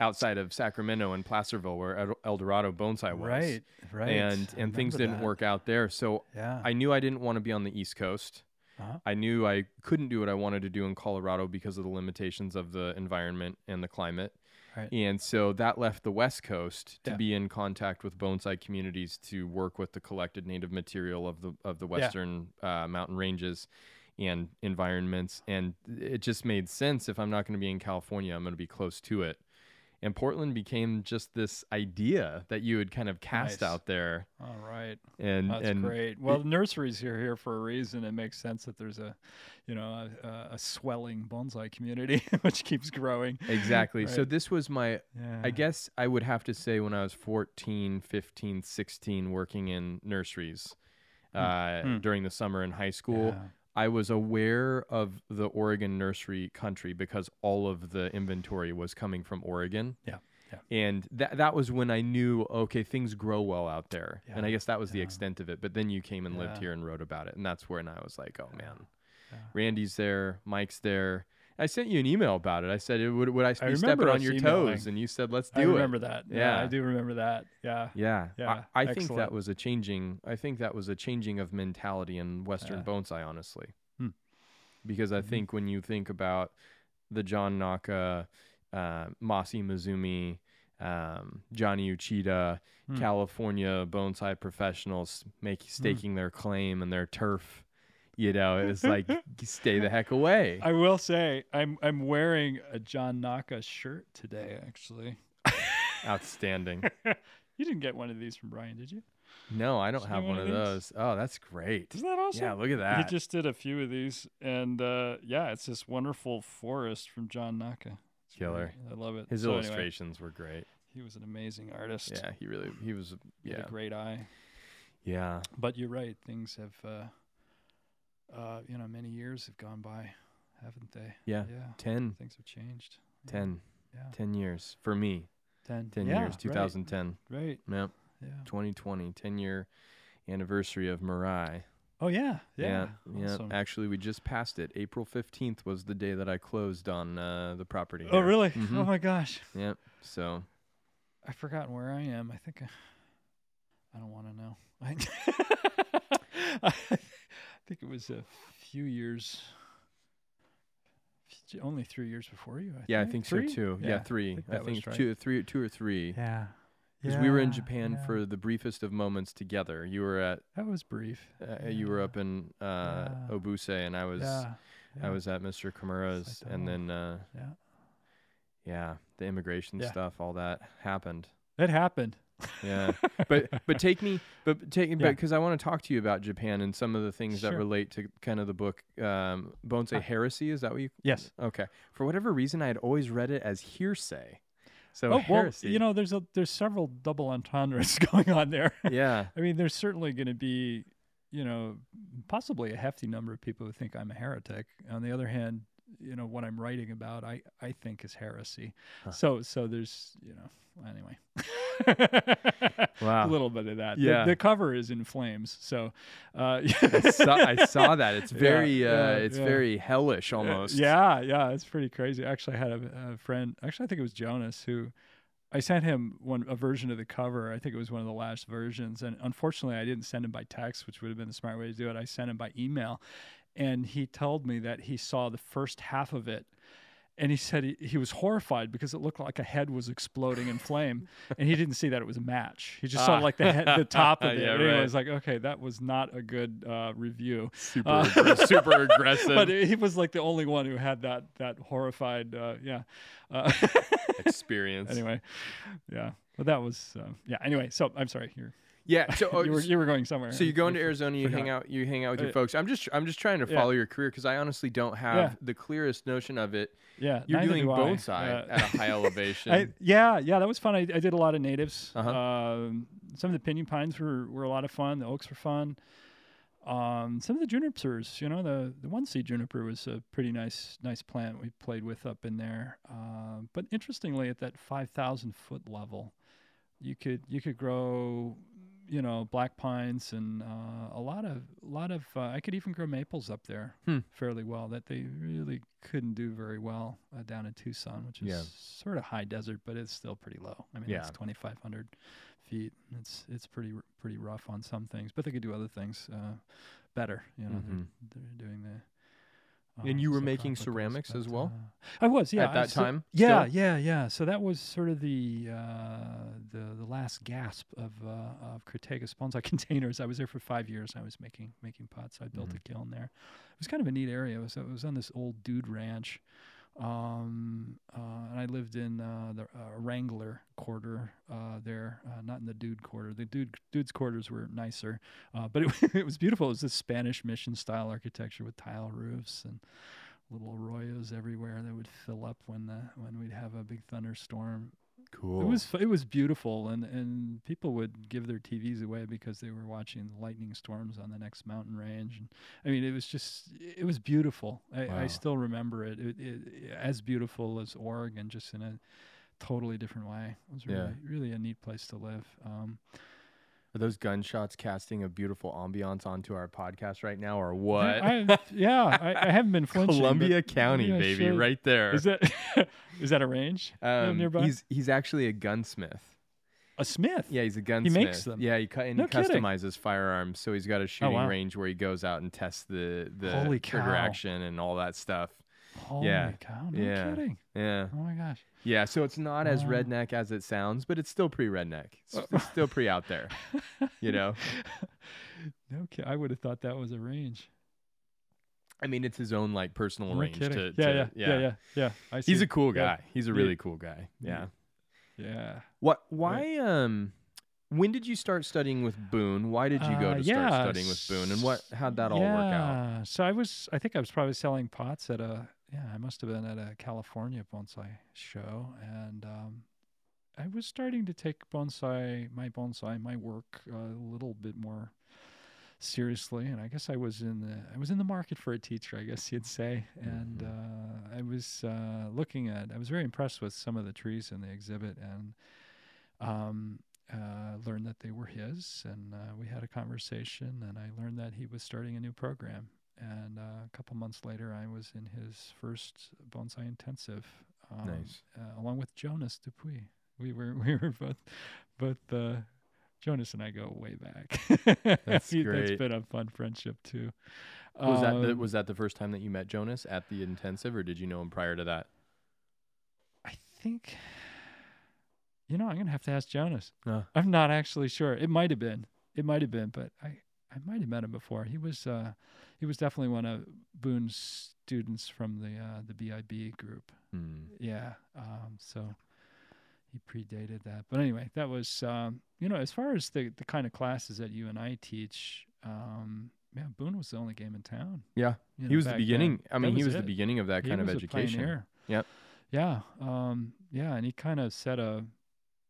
outside of Sacramento and Placerville, where El- Dorado Bonsai was. Right. Right. And and things didn't that. work out there, so Yeah. I knew I didn't want to be on the East Coast. Uh-huh. I knew I couldn't do what I wanted to do in Colorado because of the limitations of the environment and the climate. Right. And so that left the West Coast to Yeah. be in contact with bonsai communities to work with the collected native material of the of the western uh, mountain ranges and environments. And it just made sense if I'm not going to be in California, I'm going to be close to it. And Portland became just this idea that you had kind of cast Nice. out there, All right. and That's and great. Well, the nurseries are here for a reason. It makes sense that there's a, you know, a, a, swelling bonsai community which keeps growing. exactly. So this was my Yeah. I guess I would have to say when I was 14, 15, 16, working in nurseries uh, Hmm. during the summer in high school, Yeah. I was aware of the Oregon nursery country because all of the inventory was coming from Oregon. Yeah, yeah. And that that was when I knew, okay, things grow well out there. and I guess that was the extent of it. But then you came and lived here and wrote about it. And that's when I was like, oh, man. yeah. Randy's there, Mike's there. I sent you an email about it. I said, would, would I be stepping on your emailing. toes? And you said, let's do it. I remember that. Yeah, I do remember that. Yeah. Yeah, Yeah, I, I think that was a changing. I think that was a changing of mentality in Western Yeah. bonsai, honestly. Hmm. Because I Mhm. think when you think about the John Naka, uh, Masi Mizumi, um, Johnny Uchida, Hmm. California bonsai professionals make staking their claim and their turf, you know, it was like stay the heck away. I will say I'm I'm wearing a John Naka shirt today. Actually, Outstanding. you didn't get one of these from Brian, did you? No, I don't have one one of of those. Oh, that's great. Isn't that awesome? Yeah, look at that. He just did a few of these, and uh, yeah, it's this wonderful forest from John Naka. It's Killer. really- I love it. His So anyway, illustrations were great. he was an amazing artist. Yeah, he really he was He had yeah. a great eye. Yeah. But you're right; things have, uh, uh, you know, many years have gone by, haven't they? Yeah. Yeah. 10 Things have changed. 10 Yeah. 10 years for me. 10. 10 Yeah, years, 2010. Right. Yep. Yeah. 2020, 10 year anniversary of Mirai. Oh yeah. Yeah. Yeah. yeah. Actually, we just passed it. April 15th was the day that I closed on uh, the property. Oh here. really? Mhm. Oh my gosh. Yep. So, I've forgotten where I am. I think I, I don't want to know. I think it was a few years, only three years before you. I yeah, I think, think Three? so too. Yeah, Yeah, three. think I think right. two, three, two or three. Yeah. Because we were in Japan yeah. for the briefest of moments together. You were at, That was brief. uh, you were up in uh, Yeah. Obuse, and I was, yeah. I was at Mr. Kimura's, and then uh, Yeah. yeah, the immigration Yeah. stuff, all that happened. It happened. Yeah, but but take me, but take me, Yeah. because I want to talk to you about Japan and some of the things that relate to kind of the book um, Bonsai Ah. Heresy. Is that what you? Yes. Okay. For whatever reason, I had always read it as hearsay. So oh well, heresy. you know, there's a there's several double entendres going on there. yeah, I mean, there's certainly going to be, you know, possibly a hefty number of people who think I'm a heretic. On the other hand, you know, what I'm writing about, I, I think is heresy. Huh. So so there's, you know, anyway. Wow. A little bit of that. Yeah. The, cover is in flames. So, uh, I, saw, I saw that. It's Yeah, very, uh, yeah, it's yeah. very hellish almost. Yeah, yeah, it's pretty crazy. Actually, I had a, a friend. Actually, I think it was Jonas who. I sent him one a version of the cover. I think it was one of the last versions, and unfortunately, I didn't send him by text, which would have been the smart way to do it. I sent him by email, and he told me that he saw the first half of it, and he said he, he was horrified because it looked like a head was exploding in flame, and he didn't see that it was a match. He just saw Ah. like the head, the top of it. Yeah, and he was like, okay, that was not a good uh, review. Super, Uh, super aggressive But he was like the only one who had that that horrified, uh, yeah. Uh, experience. anyway, yeah. But that was uh, yeah. Anyway, so I'm sorry. You're, Yeah. So, oh, you were you were going somewhere. so you go into Arizona, you hang out, you hang out with your Uh, folks. I'm just, I'm just trying to yeah. follow your career because I honestly don't have Yeah. the clearest notion of it. Yeah, You're doing do bonsai Uh, at a high elevation. I, yeah, yeah, that was fun. I, I did a lot of natives. Uh-huh. Um, some of the pinyon pines were, were a lot of fun. The oaks were fun. Um, some of the junipers, you know, the the one seed juniper was a pretty nice nice plant we played with up in there. Um, but interestingly, at that five thousand foot level, you could you could grow, you know, black pines and uh, a lot of a lot of uh, I could even grow maples up there Hmm. fairly well that they really couldn't do very well uh, down in Tucson, which is Yeah. sort of high desert, but it's still pretty low. I mean, it's 2,500 feet. It's it's pretty pretty rough on some things, but they could do other things uh, better. You know, they're, Mhm. they're doing the. And um, you were making ceramics as well? uh, I was, yeah, At that still- time, yeah, still? yeah, yeah. So that was sort of the uh, the the last gasp of uh, of Crataegus bonsai containers. I was there for five years. I was making making pots. I built Mhm. a kiln there. It was kind of a neat area. It was it was on this old dude ranch, um, uh, and I lived in uh, the uh, Wrangler quarter uh, there, uh, not in the dude quarter. The dude dude's quarters were nicer, uh, but it, it was beautiful. It was this Spanish mission style architecture with tile roofs and little arroyos everywhere that would fill up when the when we'd have a big thunderstorm. Cool. It was it was beautiful, and and people would give their TVs away because they were watching lightning storms on the next mountain range. And I mean, it was just it was beautiful. I, Wow. I still remember it. It, it. As beautiful as Oregon, just in a totally different way. It was Yeah. really really a neat place to live. Um, Are those gunshots casting a beautiful ambiance onto our podcast right now, or what? I, yeah, I, I haven't been flinching. Columbia County, I baby, should. right there. Is that is that a range um, nearby? He's he's actually a gunsmith. a Smith. Yeah, he's a gunsmith. He makes them? Yeah, he and No he customizes firearms. So he's got a shooting wow. range where he goes out and tests the the Holy trigger cow. action and all that stuff. Holy Yeah. cow! No Yeah. kidding. Yeah, Oh my gosh. yeah. So it's not as redneck as it sounds, but it's still pretty redneck. It's, it's still pretty out there. You know, no ki- I would have thought that was a range. I mean, it's his own like personal No range. To, yeah, to- yeah, yeah, yeah, yeah. I see. He's a cool Yeah. guy. He's a Yeah. really cool guy. Yeah. Yeah. What? Why? Um. When did you start studying with Boon? Why did you go Uh, to start studying with Boon, and what? How'd that all work out? So I was. I think I was probably selling pots at a. Yeah, I must have been at a California bonsai show, and um, I was starting to take bonsai, my bonsai, my work uh, a little bit more seriously, and I guess I was in the I was in the market for a teacher, I guess you'd say, and uh, I was uh, looking at. I was very impressed with some of the trees in the exhibit, and um, uh, learned that they were his, and uh, we had a conversation, and I learned that he was starting a new program. And uh, a couple months later, I was in his first bonsai intensive, um, Nice. uh, along with Jonas Dupuis. We were we were both both uh, Jonas and I go way back. That's He- great. That's been a fun friendship too. Was that the, Um, was that the first time that you met Jonas at the intensive, or did you know him prior to that? I think, you know, I'm gonna have to ask Jonas. Uh. I'm not actually sure. It might have been. It might have been, but I I might have met him before. He was uh he was definitely one of Boon's students from the uh the BIB group. Hmm. Yeah. Um. So he predated that. But anyway, that was um. You know, as far as the the kind of classes that you and I teach, um. Yeah, Boone was the only game in town. Yeah, you he was the beginning. then. I mean, That he was the beginning of that He kind of was education. Yep. Yeah. Um, yeah, and he kind of set a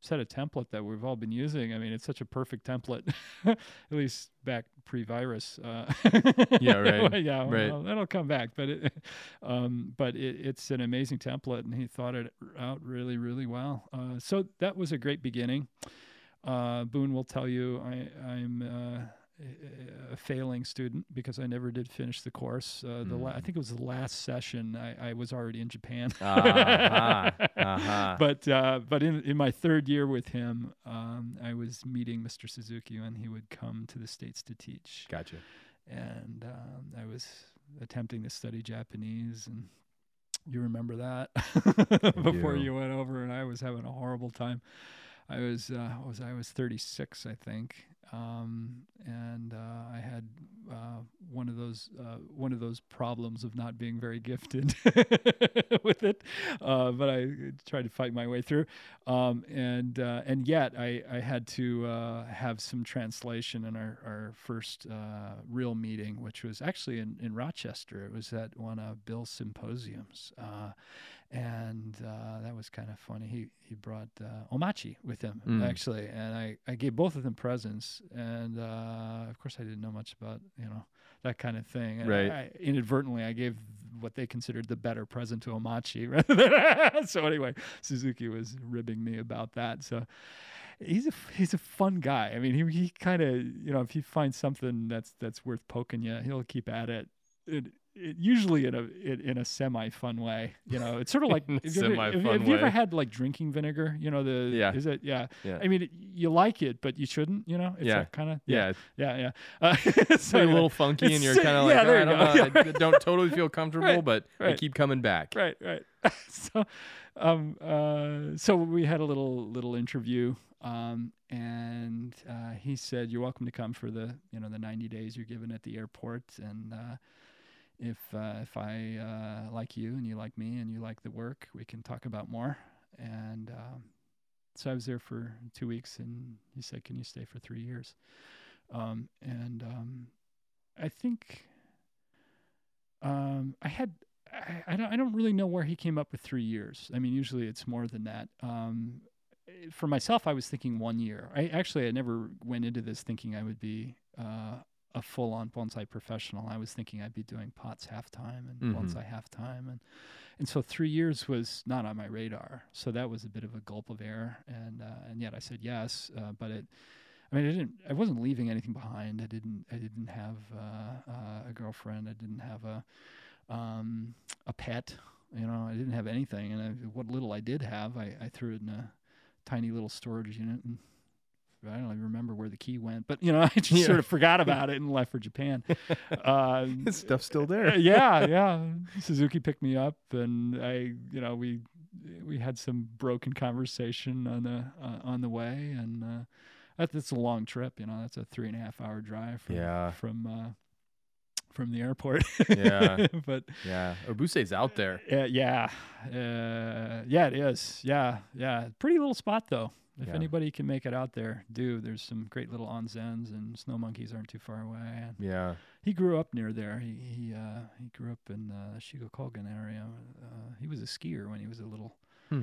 set a template that we've all been using. I mean, it's such a perfect template, at least back pre-virus. Uh, Yeah, right, yeah, right. well, that'll come back, but it, um, but it, it's an amazing template, and he thought it out really, really well. Uh, so that was a great beginning. Uh, Boon will tell you I, I'm uh, a- failing student because I never did finish the course. Uh, the la- I Mm. think it was the last session. I, I was already in Japan. Uh-huh, uh-huh. But uh, but in in my third year with him, um, I was meeting Mr. Suzuki, and he would come to the states to teach. Gotcha. And um, I was attempting to study Japanese, and You remember that before you went over, and I was having a horrible time. I was uh, was? I was 36, I think, um, and uh, I had uh, one of those uh, one of those problems of not being very gifted with it, uh, but I tried to fight my way through, um, and uh, and yet I, I had to uh, have some translation in our our first uh, real meeting, which was actually in, in Rochester. It was at one of Bill's symposiums. Uh, and uh, that was kind of funny. He he brought uh, Omachi with him Mm. actually, and I, I gave both of them presents, and uh, of course I didn't know much about you know that kind of thing. And Right. I, inadvertently, I gave what they considered the better present to Omachi. rather than- so anyway, Suzuki was ribbing me about that. So he's a he's a fun guy. I mean, he he kind of you know if he finds something that's that's worth poking you, he'll keep at it. It, it usually in a in, in a semi fun way. You know, it's sort of like have you, ever, have, you- semi-fun have you ever had like drinking vinegar? You know the Yeah. is it yeah. Yeah. I mean, it, you like it, but you shouldn't. You know, it's Yeah. kind of Yeah, yeah yeah. Uh, it's so a little funky, and you're kind of like, yeah, "Oh, I don't know, I don't totally feel comfortable, Right, but I keep coming back. right right so um uh so we had a little little interview um and uh he said you're welcome to come for the you know the 90 days you're given at the airport and uh if uh if i uh like you and you like me and you like the work we can talk about more and um so i was there for two weeks and he said can you stay for three years um and um i think um, I had I, I don't I don't really know where he came up with three years. I mean, usually it's more than that. Um, for myself, I was thinking one year. I actually I never went into this thinking I would be uh, a full-on bonsai professional. I was thinking I'd be doing pots half time and Mhm. bonsai half time, and and so three years was not on my radar. So that was a bit of a gulp of air, and uh, and yet I said yes, uh, but it. I mean, I didn't. I wasn't leaving anything behind. I didn't. I didn't have uh, uh, a girlfriend. I didn't have a um, a pet. You know, I didn't have anything, and I, what little I did have, I, I threw it in a tiny little storage unit, and I don't even remember where the key went. But you know, I just Yeah. sort of forgot about it and left for Japan. His stuff's still uh, there. yeah, yeah. Suzuki picked me up, and I, you know, we we had some broken conversation on the uh, on the way, and uh, that, that's a long trip. You know, that's a three and a half hour drive from Yeah. from uh, from the airport. Yeah. but Yeah, Obuse's out there. uh, yeah, uh, yeah, it is. Yeah, yeah. Pretty little spot though. If Yeah. anybody can make it out there, do. There's some great little onsens, and snow monkeys aren't too far away. And Yeah, he grew up near there. He he uh, he grew up in the Shiga Kogen area. Uh, he was a skier when he was a little Hmm.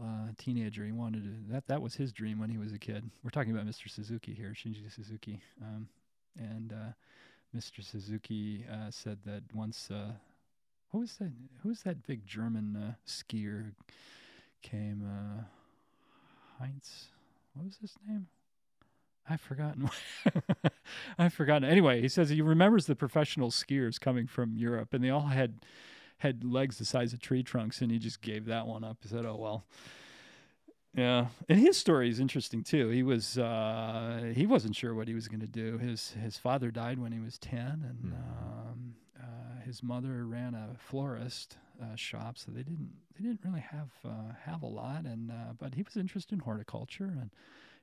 uh, teenager. He wanted to. That that was his dream when he was a kid. We're talking about Mr. Suzuki here, Shinji Suzuki. Um, and uh, Mr. Suzuki uh, said that once. Uh, who was that? Who was that big German uh, skier? who Came uh, Heinz. What was his name? I've forgotten. I've forgotten. Anyway, he says he remembers the professional skiers coming from Europe, and they all had had legs the size of tree trunks, and he just gave that one up. He said, "Oh well." Yeah, and his story is interesting too. He was uh, he wasn't sure what he was going to do. His his father died when he was ten, and Mhm. um, uh, his mother ran a florist uh, shop, so they didn't they didn't really have uh, have a lot. And uh, but he was interested in horticulture, and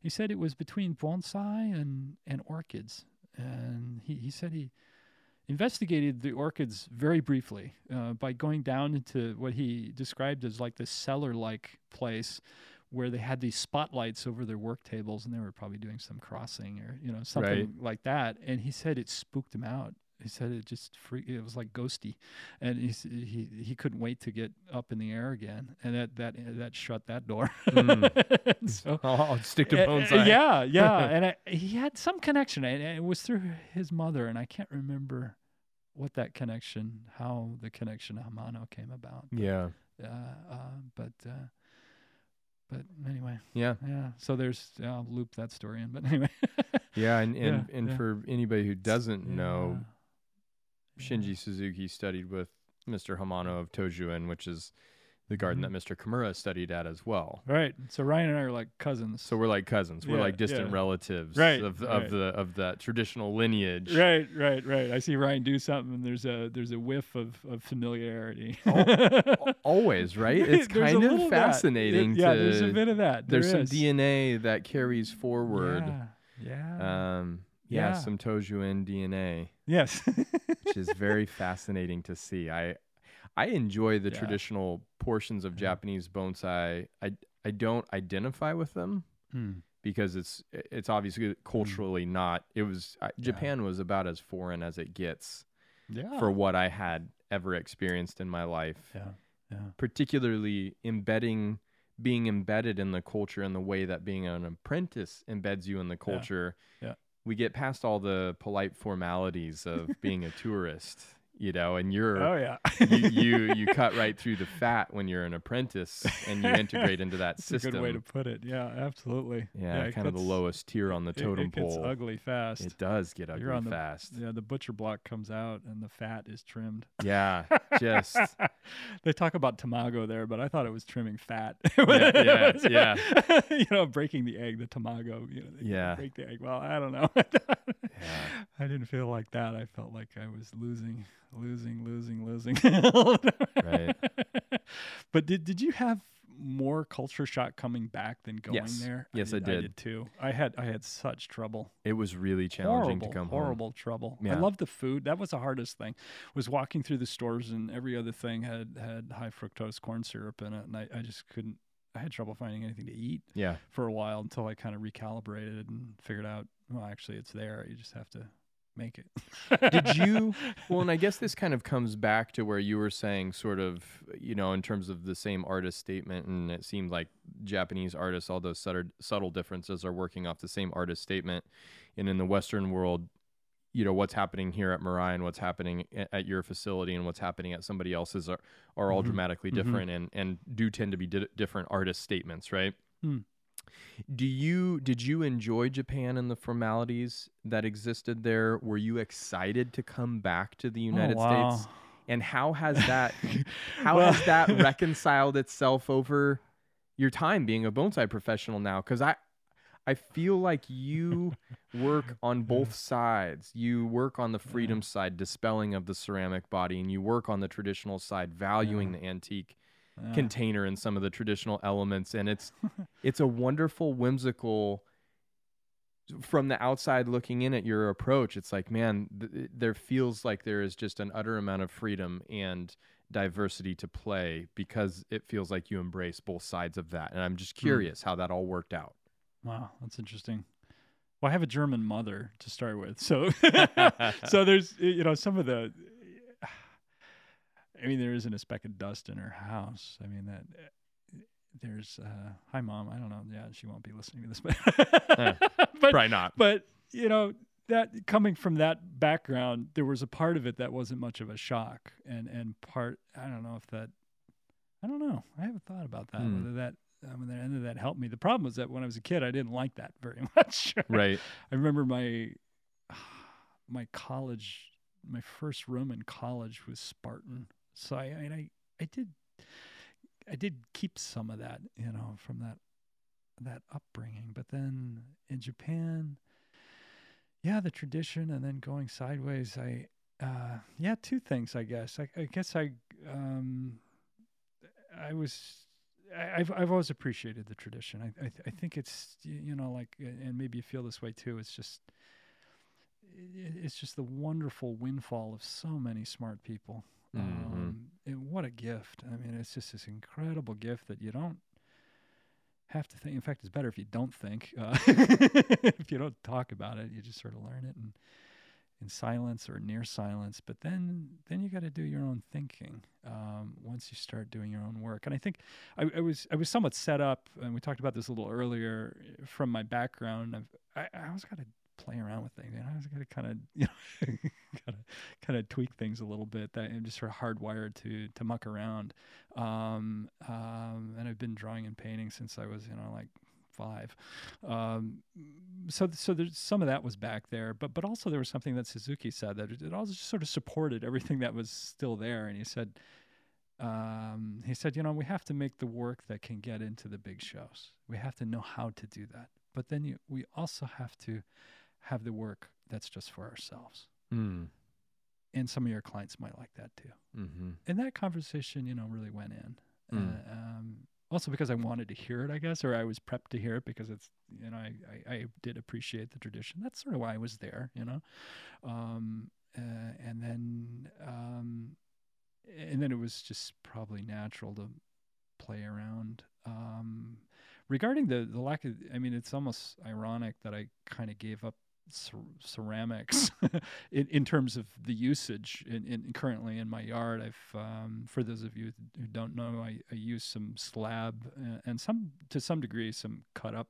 he said it was between bonsai and and orchids. And he he said he investigated the orchids very briefly uh, by going down into what he described as like this cellar like place where they had these spotlights over their work tables and they were probably doing some crossing or you know something like that and he said it spooked him out he said it just freak it was like ghosty and he he he couldn't wait to get up in the air again and that that that shut that door Mm. So I'll, I'll stick to uh, uh, yeah, yeah, and I, he had some connection, and it was through his mother, and I can't remember what that connection, how the connection to Hamano came about. yeah, Uh, uh, but uh, but anyway, yeah, yeah. So there's I'll loop that story in, but anyway. yeah. And and, Yeah, and yeah. for anybody who doesn't know, Yeah. Shinji Suzuki studied with Mr. Hamano of Toju-en, which is the garden Mhm. that Mr. Kimura studied at as well. Right. So Ryan and I are like cousins. So we're like cousins. We're Yeah, like distant yeah. relatives Right, of right. of the of that traditional lineage. Right, right, right. I see Ryan do something, and there's a there's a whiff of, of familiarity. Al- Always, right? It's kind of fascinating yeah, to there's a bit of that. There there's some. DNA that carries forward. Yeah. yeah. Um yeah, Yeah. some Toju-en DNA, yes. which is very fascinating to see. I I enjoy the Yeah. traditional portions of Yeah. Japanese bonsai. I I don't identify with them Hmm. because it's it's obviously culturally not. It was I, Japan was about as foreign as it gets Yeah. for what I had ever experienced in my life. yeah. Yeah. particularly embedding being embedded in the culture in the way that being an apprentice embeds you in the culture Yeah. We get past all the polite formalities of being a tourist you know and you're Oh yeah. you, you you cut right through the fat when you're an apprentice and you integrate into that That's system a good way to put it. Yeah, absolutely. yeah, it kind of the lowest tier on the it- totem it, gets pole ugly fast. it does get ugly You're on the- fast yeah, the butcher block comes out and the fat is trimmed. yeah just they talk about tamago there, but I thought it was trimming fat. Yeah, yeah, you know, breaking the egg, the tamago. You know, Yeah. break the egg. Well, I don't know. Yeah. I didn't feel like that. I felt like I was losing, losing, losing, losing. Right. But did did you have more culture shock coming back than going Yes. there? Yes, I did, I did. did too. I had I had such trouble it was really challenging horrible, to come home horrible trouble. I Yeah. love the food. That was the hardest thing. Was walking through the stores and every other thing had had high fructose corn syrup in it, and I, I just couldn't. I had trouble finding anything to eat yeah for a while until I kind of recalibrated and figured out. Well, actually, it's there. You just have to make it. did you well and i guess this kind of comes back to where you were saying sort of you know in terms of the same artist statement and it seemed like japanese artists all those subtle, subtle differences are working off the same artist statement and in the western world you know what's happening here at Mirai and what's happening at your facility and what's happening at somebody else's are, are all Mhm. dramatically Mhm. different and and do tend to be di- different artist statements right Hmm. Do you did you enjoy Japan and the formalities that existed there? Were you excited to come back to the oh, United oh, wow. States? And how has that how Well- has that reconciled itself over your time being a bonsai professional now? Because I I feel like you work on both sides. You work on the freedom side, dispelling of the ceramic body, and you work on the traditional side, valuing the antique Yeah. container and some of the traditional elements and it's it's a wonderful whimsical from the outside looking in at your approach it's like man th- there feels like there is just an utter amount of freedom and diversity to play because it feels like you embrace both sides of that and i'm just Hmm. curious how that all worked out Wow, that's interesting. Well, I have a German mother to start with, so so there's you know some of the. I mean, there isn't a speck of dust in her house. I mean that. There's uh, hi mom. I don't know. Yeah, she won't be listening to this, but but probably not but you know that coming from that background, there was a part of it that wasn't much of a shock, and and part I don't know if that I don't know. I haven't thought about that. Hmm. Whether that I mean, that ended that helped me. The problem was that when I was a kid, I didn't like that very much. right I remember my my college, my first room in college was Spartan. So I, I, I, I did, I did keep some of that, you know, from that that upbringing. But then in Japan, yeah, the tradition, and then going sideways, I, uh, yeah, two things, I guess. I, I guess I, um, I was. I- I've I've always appreciated the tradition. I I, th- I think it's you know like and maybe you feel this way too. It's just it's just the wonderful windfall of so many smart people. Mhm. Um, and what a gift! I mean, it's just this incredible gift that you don't have to think. In fact, it's better if you don't think. Uh, if you don't talk about it, you just sort of learn it in in silence or near silence. But then then you got to do your own thinking um, once you start doing your own work. And I think I, I was I was somewhat set up, and we talked about this a little earlier from my background. I've, I I always got to play around with things. And I was to kind of you know kind of tweak things a little bit. That I'm just sort of hardwired to to muck around. Um, um, and I've been drawing and painting since I was you know like five. Um, so so there's some of that was back there, but but also there was something that Suzuki said that it, it all just sort of supported everything that was still there, and he said. um, he said, you know, we have to make the work that can get into the big shows. We have to know how to do that. But then you, we also have to have the work that's just for ourselves. Mm. And some of your clients might like that too. Mm-hmm. And that conversation, you know, really went in. Mm. Uh, um, also because I wanted to hear it, I guess, or I was prepped to hear it because it's, you know, I, I, I did appreciate the tradition. That's sort of why I was there, you know. Um, uh, and then, um, and then it was just probably natural to play around. Um, regarding the the lack of, I mean, it's almost ironic that I kind of gave up ceramics in, in terms of the usage in, in currently in my yard. I've um, for those of you who don't know, I, I use some slab uh, and some to some degree some cut up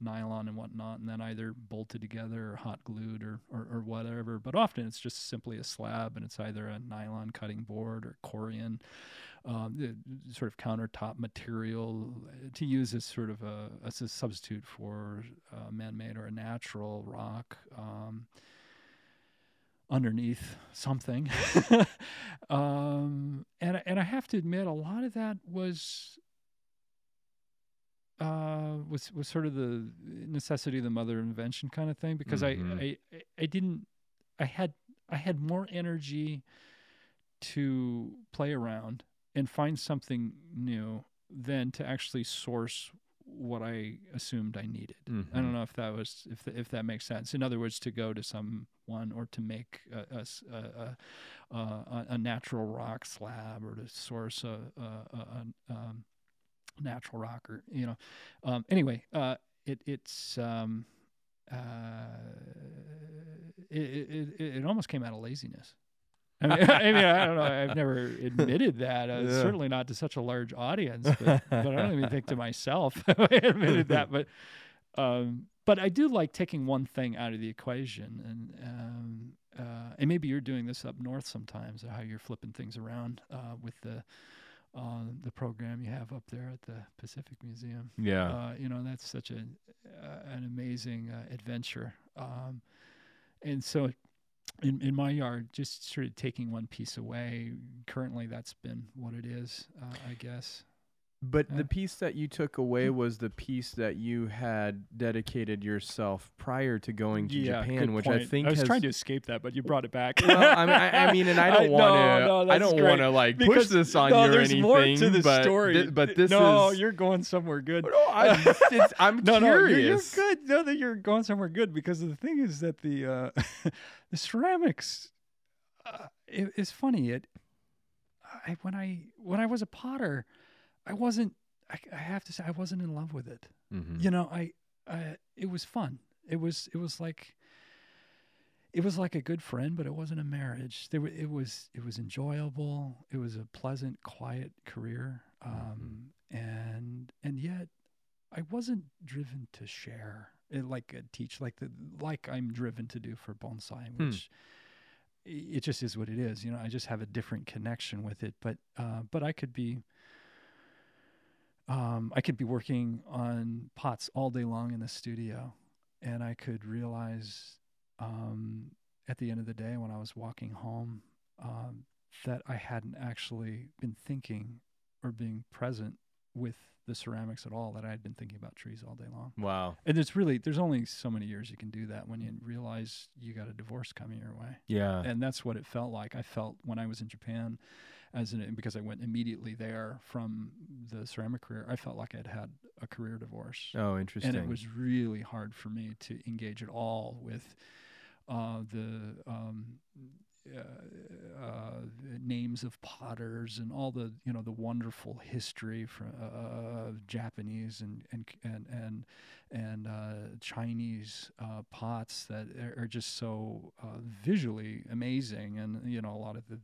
nylon and whatnot, and then either bolted together or hot glued or, or, or whatever. But often it's just simply a slab, and it's either a nylon cutting board or corian. Um, sort of countertop material uh, to use as sort of a as a substitute for a man-made or a natural rock um, underneath something. um, and and I have to admit, a lot of that was uh, was was sort of the necessity of the mother invention kind of thing because Mhm. I, I I didn't I had I had more energy to play around and find something new than to actually source what I assumed I needed. I Mm-hmm. don't know if that was if th- if that makes sense. In other words, to go to someone or to make a a natural rock slab or to source a, a, a, a um, natural rock or you know. Um, anyway, uh, it it's um, uh, it it it almost came out of laziness. I mean, I mean, I don't know. I've never admitted that. Uh, Yeah. Certainly not to such a large audience, but, but I don't even think to myself I admitted that. But um, but I do like taking one thing out of the equation, and um, uh, and maybe you're doing this up north sometimes, how you're flipping things around uh, with the uh, the program you have up there at the Pacific Museum. Yeah. Uh, you know, that's such a uh, an amazing uh, adventure. Um, and so, in in my yard, just sort of taking one piece away. Currently, that's been what it is, uh, I guess. But Yeah. the piece that you took away was the piece that you had dedicated yourself prior to going to Japan, good which I think I was has. trying to escape that, but you brought it back. well, I mean, I, I mean, and I don't no, want no, to. I don't want to like push this on no, you or there's anything. more to the but story. thi- but this no, is. you're going somewhere good. No, I'm, it's, I'm no, no, you're, you're good. No, that you're going somewhere good because the thing is that the uh, the ceramics uh, it, it's funny. It I when I when I was a potter, I wasn't. I, I have to say I wasn't in love with it. Mhm. You know, I, I it was fun. It was it was like it was like a good friend, but it wasn't a marriage. There, wa- it was it was enjoyable. It was a pleasant, quiet career, um, and and yet I wasn't driven to share it like uh, teach like the like I'm driven to do for bonsai, Hmm. which i- it just is what it is. You know, I just have a different connection with it. But uh, but I could be um, I could be working on pots all day long in the studio, and I could realize um, at the end of the day when I was walking home um, that I hadn't actually been thinking or being present with the ceramics at all. That I had been thinking about trees all day long. Wow. And there's really there's only so many years you can do that when you realize you got a divorce coming your way Yeah. and that's what it felt like. I felt when I was in Japan, as an because I went immediately there from the ceramic career. I felt like I'd had a career divorce, Oh, interesting. and it was really hard for me to engage at all with uh, the. Um, uh, uh, names of potters and all the you know the wonderful history from uh, of Japanese and and and and and uh, Chinese uh, pots that are, just so uh, visually amazing, and you know a lot of the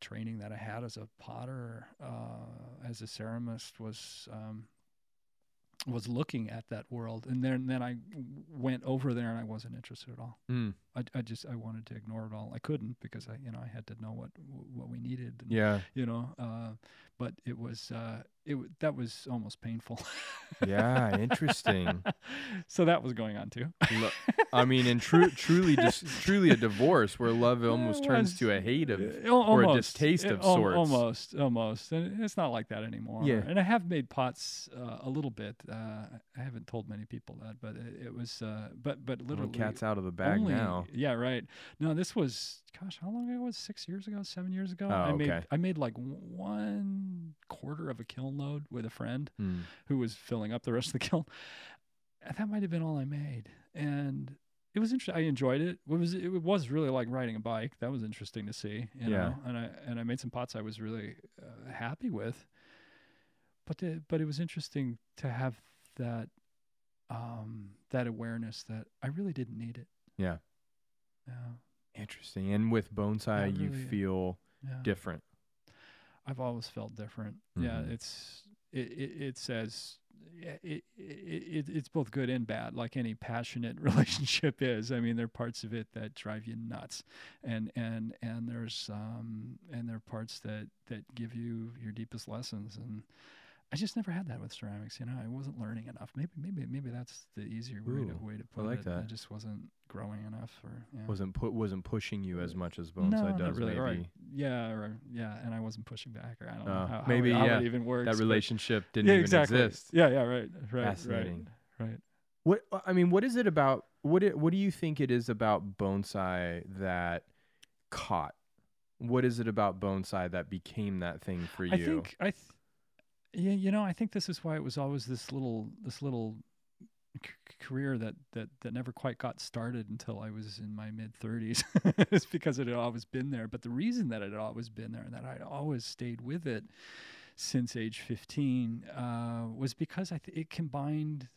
training that I had as a potter, uh, as a ceramist, was um, was looking at that world, and then then I went over there and I wasn't interested at all. Mm. I, I just I wanted to ignore it all. I couldn't because I you know I had to know what what we needed. And, Yeah. you know uh, but it was uh, it that was almost painful. Yeah, interesting. so that was going on too. Lo- I mean, and tru- truly, just truly a divorce where love almost turns to a hate of. Uh, al- or a distaste Uh, of al- sorts. Almost, almost, and it's not like that anymore. Yeah. and I have made pots uh, a little bit. Uh, I haven't told many people that, but it, it was, uh, but but Well, literally, cat's out of the bag only, now. Yeah, right. No, this was, gosh, how long ago was? Six years ago, seven years ago. Oh, I made. I made like one quarter of a kiln load with a friend Hmm. who was filling up the rest of the kiln. That might have been all I made, and it was interesting. I enjoyed it. It was it was really like riding a bike. That was interesting to see. You Yeah. know? and I and I made some pots I was really uh, happy with. But the, but it was interesting to have that um, that awareness that I really didn't need it. Yeah. Yeah, Interesting. And with bonsai, you really- feel yeah. different. I've always felt different. Yeah, Mhm. it's it, it it says it, it, it it's both good and bad, like any passionate relationship is. I mean, there are parts of it that drive you nuts, and and and there's um and there are parts that that give you your deepest lessons. And I just never had that with ceramics. You know, I wasn't learning enough. Maybe maybe maybe that's the easier way to Ooh, way to put like it. that. I just wasn't growing enough, or yeah. Wasn't put wasn't pushing you as much as no, bonsai not does. really. maybe Or yeah, or yeah, and I wasn't pushing back, or I don't know Oh, how, how maybe, it, how yeah, it even works. that relationship didn't yeah, even exactly. exist. Yeah, yeah, right, right, Fascinating. right, right. What uh, I mean, what is it about? What it, what do you think it is about bonsai that caught? What is it about bonsai that became that thing for you? I think I, th- yeah, you know, I think this is why it was always this little, this little c- career that that that never quite got started until I was in my mid thirties. it's because it had always been there. But the reason that it had always been there and that I'd always stayed with it since age fifteen uh, was because I th- it combined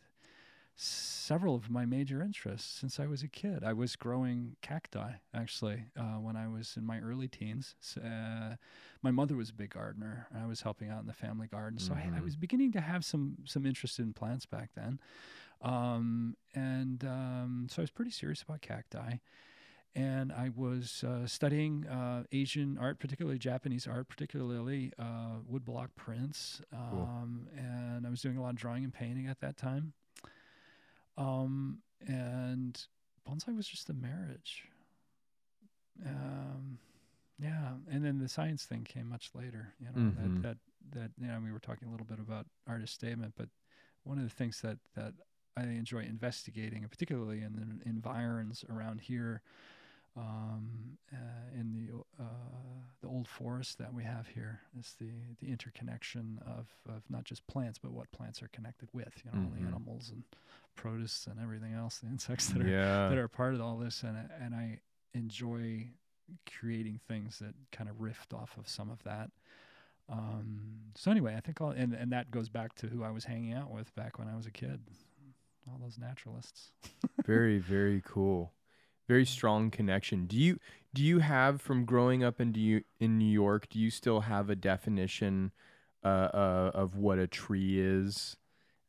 several of my major interests since I was a kid. I was growing cacti actually uh, when I was in my early teens. Uh, my mother was a big gardener. and I was helping out in the family garden, so I, I Mhm. was beginning to have some some interest in plants back then. Um, and um, so I was pretty serious about cacti. And I was uh, studying uh, Asian art, particularly Japanese art, particularly uh, woodblock prints. Um, And I was doing a lot of drawing and painting at that time. Um, and bonsai was just a marriage. Um, yeah, and then the science thing came much later. You know Mhm. that that that you know we were talking a little bit about artist statement, but one of the things that that I enjoy investigating, and particularly in the environs around here, um, uh, in the old forest that we have here, is the the interconnection of of not just plants, but what plants are connected with. You know, all Mhm. the animals and protists and everything else, the insects that are yeah. that are part of all this, and I- and I enjoy creating things that kind of rift off of some of that. Um, so anyway, I think all and and that goes back to who I was hanging out with back when I was a kid. All those naturalists. very very cool very strong connection. Do you do you have from growing up in do you in new york do you still have a definition uh, uh, of what a tree is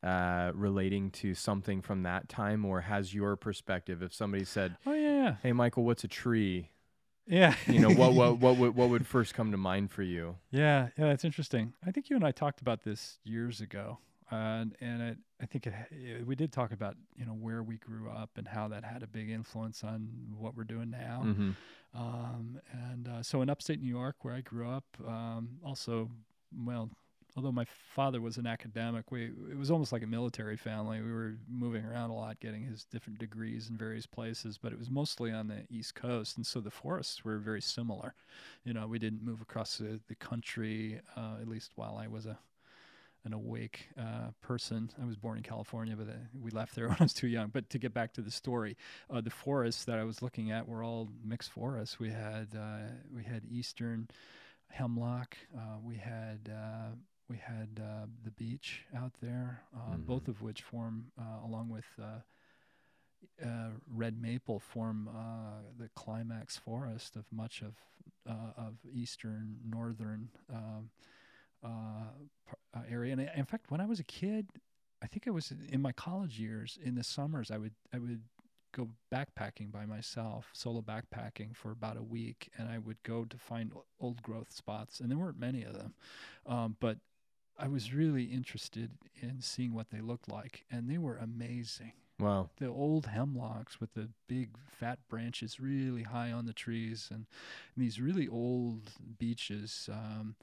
uh, relating to something from that time? Or has your perspective if somebody said Oh yeah, hey michael what's a tree? Yeah. you know what what what would what would first come to mind for you? Yeah, yeah, that's interesting. I think you and I talked about this years ago, and and it, I think it, eh, we did talk about you know where we grew up and how that had a big influence on what we're doing now. mm-hmm. Um, and uh, so in upstate New York, where I grew up, um, also, well, although my father was an academic, we it was almost like a military family. We were moving around a lot, getting his different degrees in various places, but it was mostly on the East Coast, and so the forests were very similar. You know, we didn't move across the, the country, uh, at least while I was a an awake uh, person. I was born in California, but uh, we left there when I was too young. But to get back to the story, uh, the forests that I was looking at were all mixed forests. We had uh, we had eastern hemlock. Uh, we had uh, we had uh, the beech out there, uh, both of which form, uh, along with uh, uh, red maple, form uh, the climax forest of much of uh, of eastern northern um, uh, uh, area. And in fact, when I was a kid, I think it was in my college years. In the summers, I would I would go backpacking by myself, solo backpacking for about a week, and I would go to find old growth spots, and there weren't many of them, um, but I was really interested in seeing what they looked like, and they were amazing. Wow. The old hemlocks with the big fat branches really high on the trees, and, and these really old beeches. Um,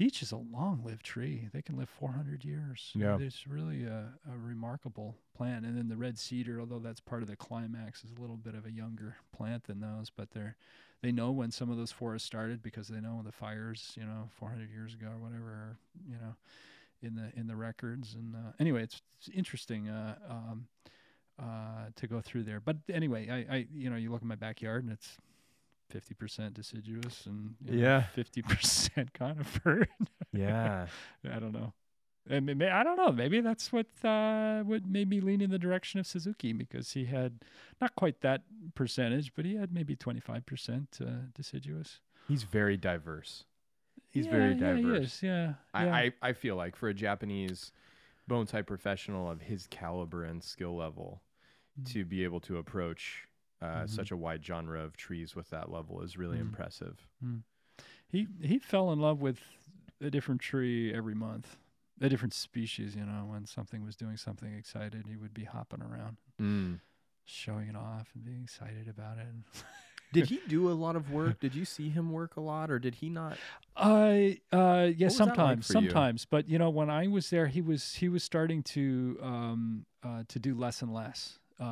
beech is a long-lived tree; they can live 400 years. Yeah. it's really a, a remarkable plant. And then the red cedar, although that's part of the climax, is a little bit of a younger plant than those, but they're they know when some of those forests started because they know the fires, you know, 400 years ago or whatever, you know, in the in the records. And uh, anyway, it's, it's interesting uh, um, uh, to go through there. But anyway, I, I you know, you look at my backyard and it's 50% deciduous and you know, Yeah. 50% conifer. Yeah. I don't know. And may- may- I don't know. Maybe that's what uh, what made me lean in the direction of Suzuki because he had not quite that percentage, but he had maybe twenty five percent uh, deciduous. He's very diverse. He's yeah, very yeah, diverse. yeah, I, yeah. I, I feel like for a Japanese bonsai professional of his caliber and skill level Mm. to be able to approach uh, Mhm. such a wide genre of trees with that level is really Mhm. impressive. he he fell in love with a different tree every month, a different species. You know, when something was doing something excited, he would be hopping around, Mm. showing it off, and being excited about it. Did he do a lot of work? Did you see him work a lot, or did he not? I uh yeah was that like sometimes you? sometimes but you know when I was there he was he was starting to um uh to do less and less uh,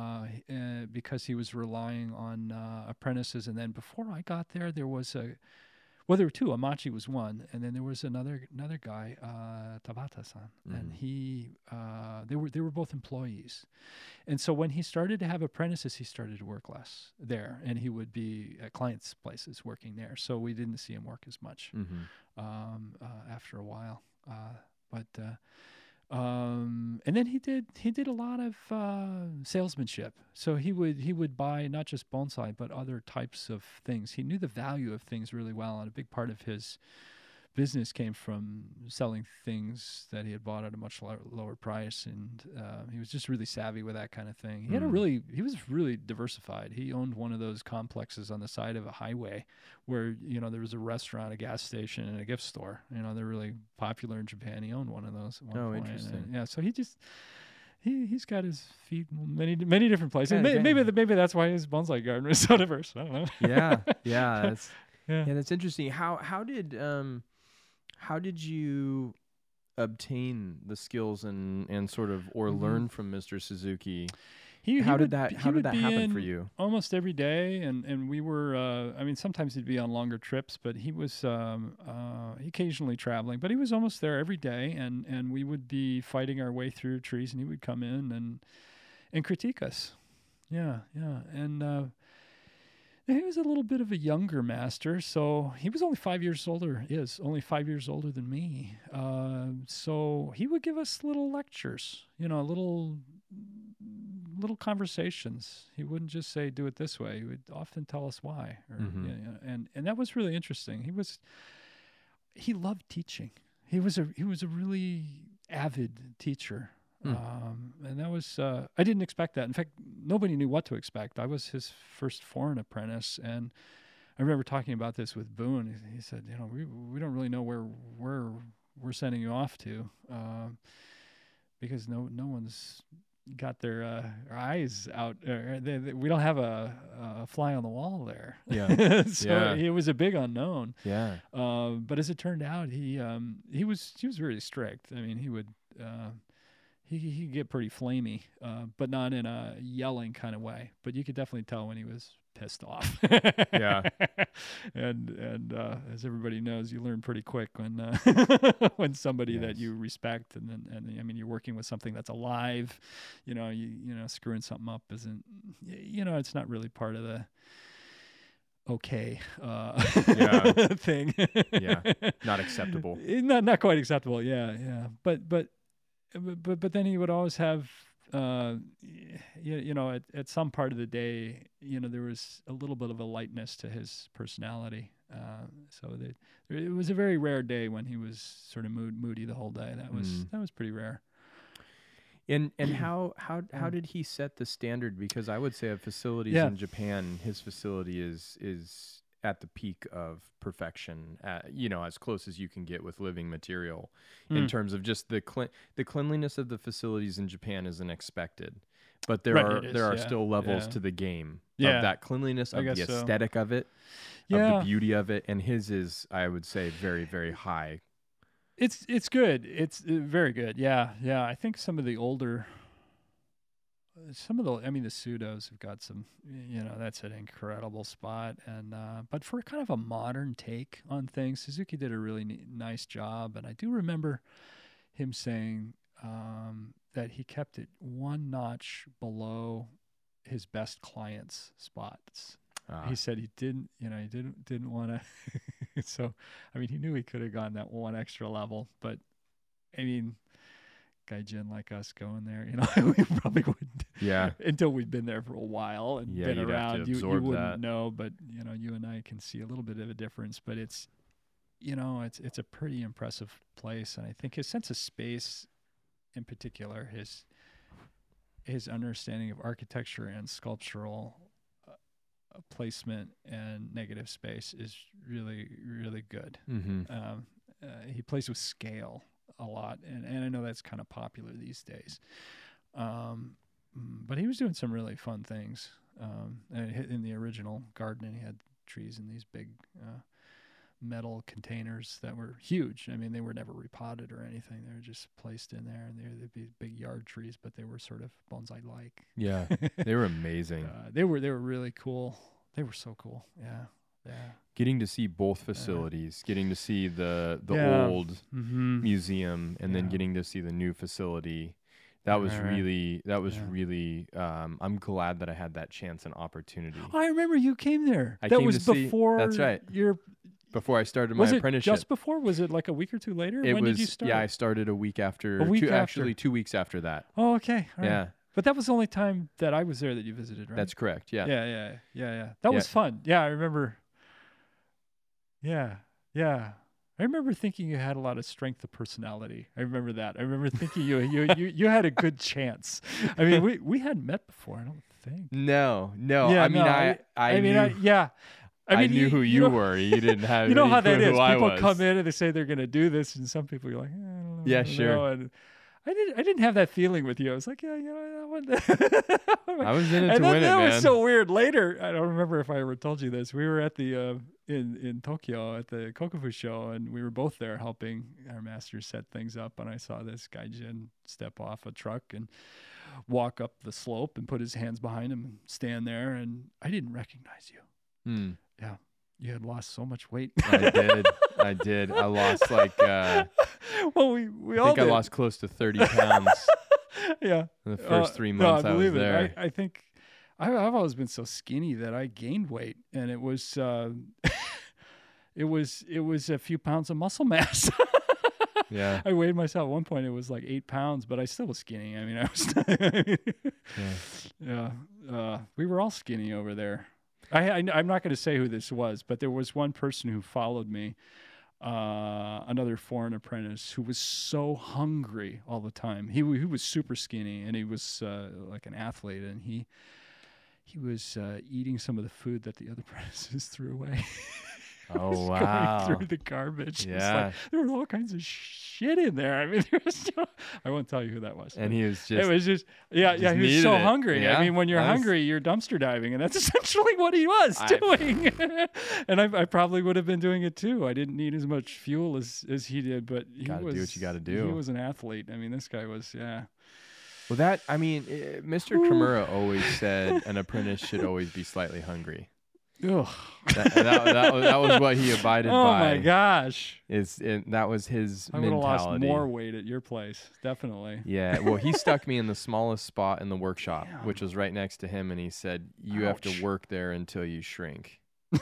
uh because he was relying on uh, apprentices. And then before I got there there was a well there were two. Amachi was one. And then there was another another guy uh Tabata-san. And Mhm. he uh they were they were both employees. And so when he started to have apprentices he started to work less there. And he would be at clients places working there. So we didn't see him work as much Mm-hmm. um, uh, after a while. Uh, but uh, um, and then he did he did a lot of uh, salesmanship. So he would he would buy not just bonsai but other types of things. He knew the value of things really well, and a big part of his business came from selling things that he had bought at a much lower, lower price and uh, he was just really savvy with that kind of thing he had a Mm. really he was really diversified he owned one of those complexes on the side of a highway where you know there was a restaurant a gas station and a gift store you know they're really popular in japan he owned one of those Oh, point, and, interesting. yeah so he just he he's got his feet in many many different places. Yeah, May- yeah. maybe th- maybe that's why his bonsai garden is so diverse. I don't know. Yeah, yeah, that's Yeah. yeah, that's interesting. How how did um how did you obtain the skills and and sort of or Mhm. learn from Mr. Suzuki? He, how he did would that how did that happen for you? Almost every day, and and we were. Uh, I mean, sometimes he'd be on longer trips, but he was um, uh, occasionally traveling. But he was almost there every day, and and we would be fighting our way through trees, and he would come in and and critique us. Yeah, yeah, and. Uh, he was a little bit of a younger master, so he was only five years older. Is only five years older than me. Uh, so he would give us little lectures, you know, little little conversations. He wouldn't just say do it this way. He would often tell us why, or, Mhm. you know, and and that was really interesting. He was he loved teaching. He was a he was a really avid teacher. Hmm. Um, and that was uh, I didn't expect that. In fact, nobody knew what to expect. I was his first foreign apprentice, and I remember talking about this with Boon. He, he said, "You know, we we don't really know where where we're sending you off to, um, because no no one's got their, uh, their eyes out. Uh, they, they, we don't have a, a fly on the wall there. Yeah. so Yeah. it was a big unknown. Yeah. Uh, but as it turned out, he um, he was he was really strict. I mean, he would uh, he he could get pretty flamey, uh, but not in a yelling kind of way. But you could definitely tell when he was pissed off. Yeah. and and uh, as everybody knows, you learn pretty quick when uh, when somebody that you respect and then and I mean you're working with something that's alive, you know you you know screwing something up isn't you know it's not really part of the okay uh, Yeah. thing. Yeah. Not acceptable. Not not quite acceptable. Yeah, yeah. But but but but, but then he would always have uh you, you know at, at some part of the day you know there was a little bit of a lightness to his personality uh, so that it was a very rare day when he was sort of mood, moody the whole day that was Mm. that was pretty rare And and how how how did he set the standard? Because I would say of facilities Yeah. in Japan, his facility is is at the peak of perfection, uh, you know, as close as you can get with living material in Mm. terms of just the the cleanliness of the facilities in Japan isn't expected. But there Right, are is, there are yeah, still levels yeah. to the game Yeah. of that cleanliness, of the guess so. aesthetic of it, of Yeah. the beauty of it, and his is, I would say, very very high. It's it's good. It's uh, very good. Yeah, yeah. I think some of the older, some of the, I mean, the pseudos have got some. You know, that's an incredible spot. And uh, but for kind of a modern take on things, Suzuki did a really ne- nice job. And I do remember him saying um, that he kept it one notch below his best clients' spots Uh, he said he didn't you know he didn't didn't want to so i mean he knew he could have gone that one extra level but i mean gaijin like us going there you know we probably wouldn't yeah, until we've been there for a while and Yeah, been you'd have to around you, you wouldn't that. know but you know you and i can see a little bit of a difference but it's you know it's it's a pretty impressive place and i think his sense of space in particular his his understanding of architecture and sculptural uh, uh, placement and negative space is really really good. Hmm um, uh, he plays with scale a lot, and, and I know that's kind of popular these days. Um, mm, but he was doing some really fun things. Um, and in the original garden, he had trees in these big uh, metal containers that were huge. I mean, they were never repotted or anything; they were just placed in there, and they they'd be big yard trees, but they were sort of bonsai-like. yeah, they were amazing. Uh, they were they were really cool. They were so cool. Yeah, yeah. getting to see both facilities, getting to see the the Yeah. old Mm-hmm. museum and then getting to see the new facility. That was Right, right. really that was Yeah. really um I'm glad that I had that chance and opportunity I remember you came there. I that came was to see- before. that's right. Your before I started my was it apprenticeship. just before? Was it like a week or two later? it when was did you start? yeah, I started a week after A week two, after. actually 2 weeks after that. Oh, okay. all right. Yeah, But that was the only time that I was there that you visited, right? that's correct. Yeah. yeah, yeah, yeah, yeah. That Yeah. was fun. Yeah, I remember. Yeah, yeah. I remember thinking you had a lot of strength of personality. I remember that. I remember thinking you you you, you had a good chance. I mean, we we hadn't met before. I don't think. No, no. Yeah, I mean no, I I, I mean, knew, I, yeah. I I, mean, knew who you know, were. You didn't have you know how that is. I People come in and they say they're going to do this, and some people are like, eh, I don't know. Yeah, sure. know," And I didn't. I didn't have that feeling with you. I was like, yeah, you know, that one. I was in it and to then win it, man. that was so weird. Later, I don't remember if I ever told you this. We were at the uh, in in Tokyo at the Kokufu show, and we were both there helping our master set things up. And I saw this guy Jin step off a truck and walk up the slope and put his hands behind him and stand there. And I didn't recognize you. Yeah, You had lost so much weight. I did. I did. I lost like uh well, we we I all think I lost close to 30 pounds yeah. in the first Uh, three no, months I, was believe it. there. I, I think I, I've always been so skinny that I gained weight, and it was uh, it was it was a few pounds of muscle mass. yeah. I weighed myself at one point; it was like eight pounds, but I still was skinny. I mean, I was. Yeah. yeah, uh, we were all skinny over there. I, I I'm not going to say who this was, but there was one person who followed me, uh, another foreign apprentice who was so hungry all the time. He he was super skinny and he was uh, like an athlete, and he he was uh, eating some of the food that the other apprentices threw away. Oh wow. Going through the garbage. It's like, Yeah. there was all kinds of shit in there. I mean, there was no, I won't tell you who that was. And he was just. It was just yeah, just yeah. He was so it. hungry. I mean, when you're was- hungry, you're dumpster diving, and that's essentially what he was I- doing. and I, I probably would have been doing it too. I didn't need as much fuel as as he did, but he Gotta do was. what you gotta do. He was an athlete. I mean, this guy was. Yeah. Well that I mean eh, Mr. Kimura always said an apprentice should always be slightly hungry. Ugh. That, that, that, was, that was what he abided Oh by. my gosh! Is that was his I would have mentality. lost more weight at your place, definitely. Yeah, well, he stuck me in the smallest spot in the workshop, Damn. which was right next to him, and he said, "You have Ouch. to work there until you shrink."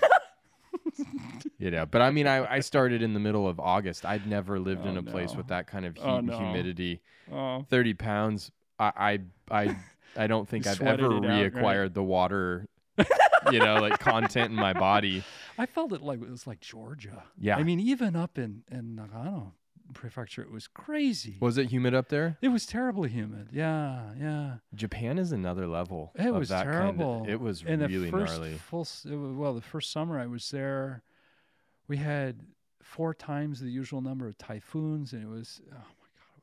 you know, but I mean, I, I started in the middle of August. I'd never lived in Oh, a place no. with that kind of heat Oh, and no. humidity. Oh, Thirty pounds. I I I, I don't think I've ever out, right? reacquired the water. you know, like content in my body. I felt it like it was like Georgia. Yeah. I mean, even up in in Nagano, Prefecture, it was crazy. Was it humid up there? It was terribly humid. Yeah, yeah. Japan is another level. It was that terrible. Kind of, it was and really the first gnarly. full, well, the first summer I was there, we had four times the usual number of typhoons, and it was oh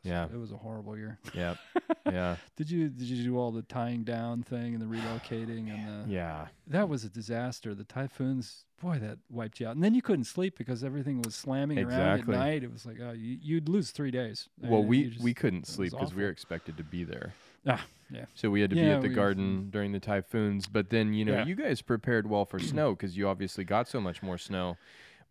Yeah. it was a horrible year. Yep. yeah. Did you did you do all the tying down thing and the relocating and the Yeah. that was a disaster. The typhoons, boy, that wiped you out. And then you couldn't sleep because everything was slamming around at night. It was like, oh, you, you'd lose three days. I Well, mean, we just- we couldn't sleep because we were expected to be there. Ah, yeah. So we had to be at the garden during the typhoons. But then you know Yeah. you guys prepared well for snow because you obviously got so much more snow.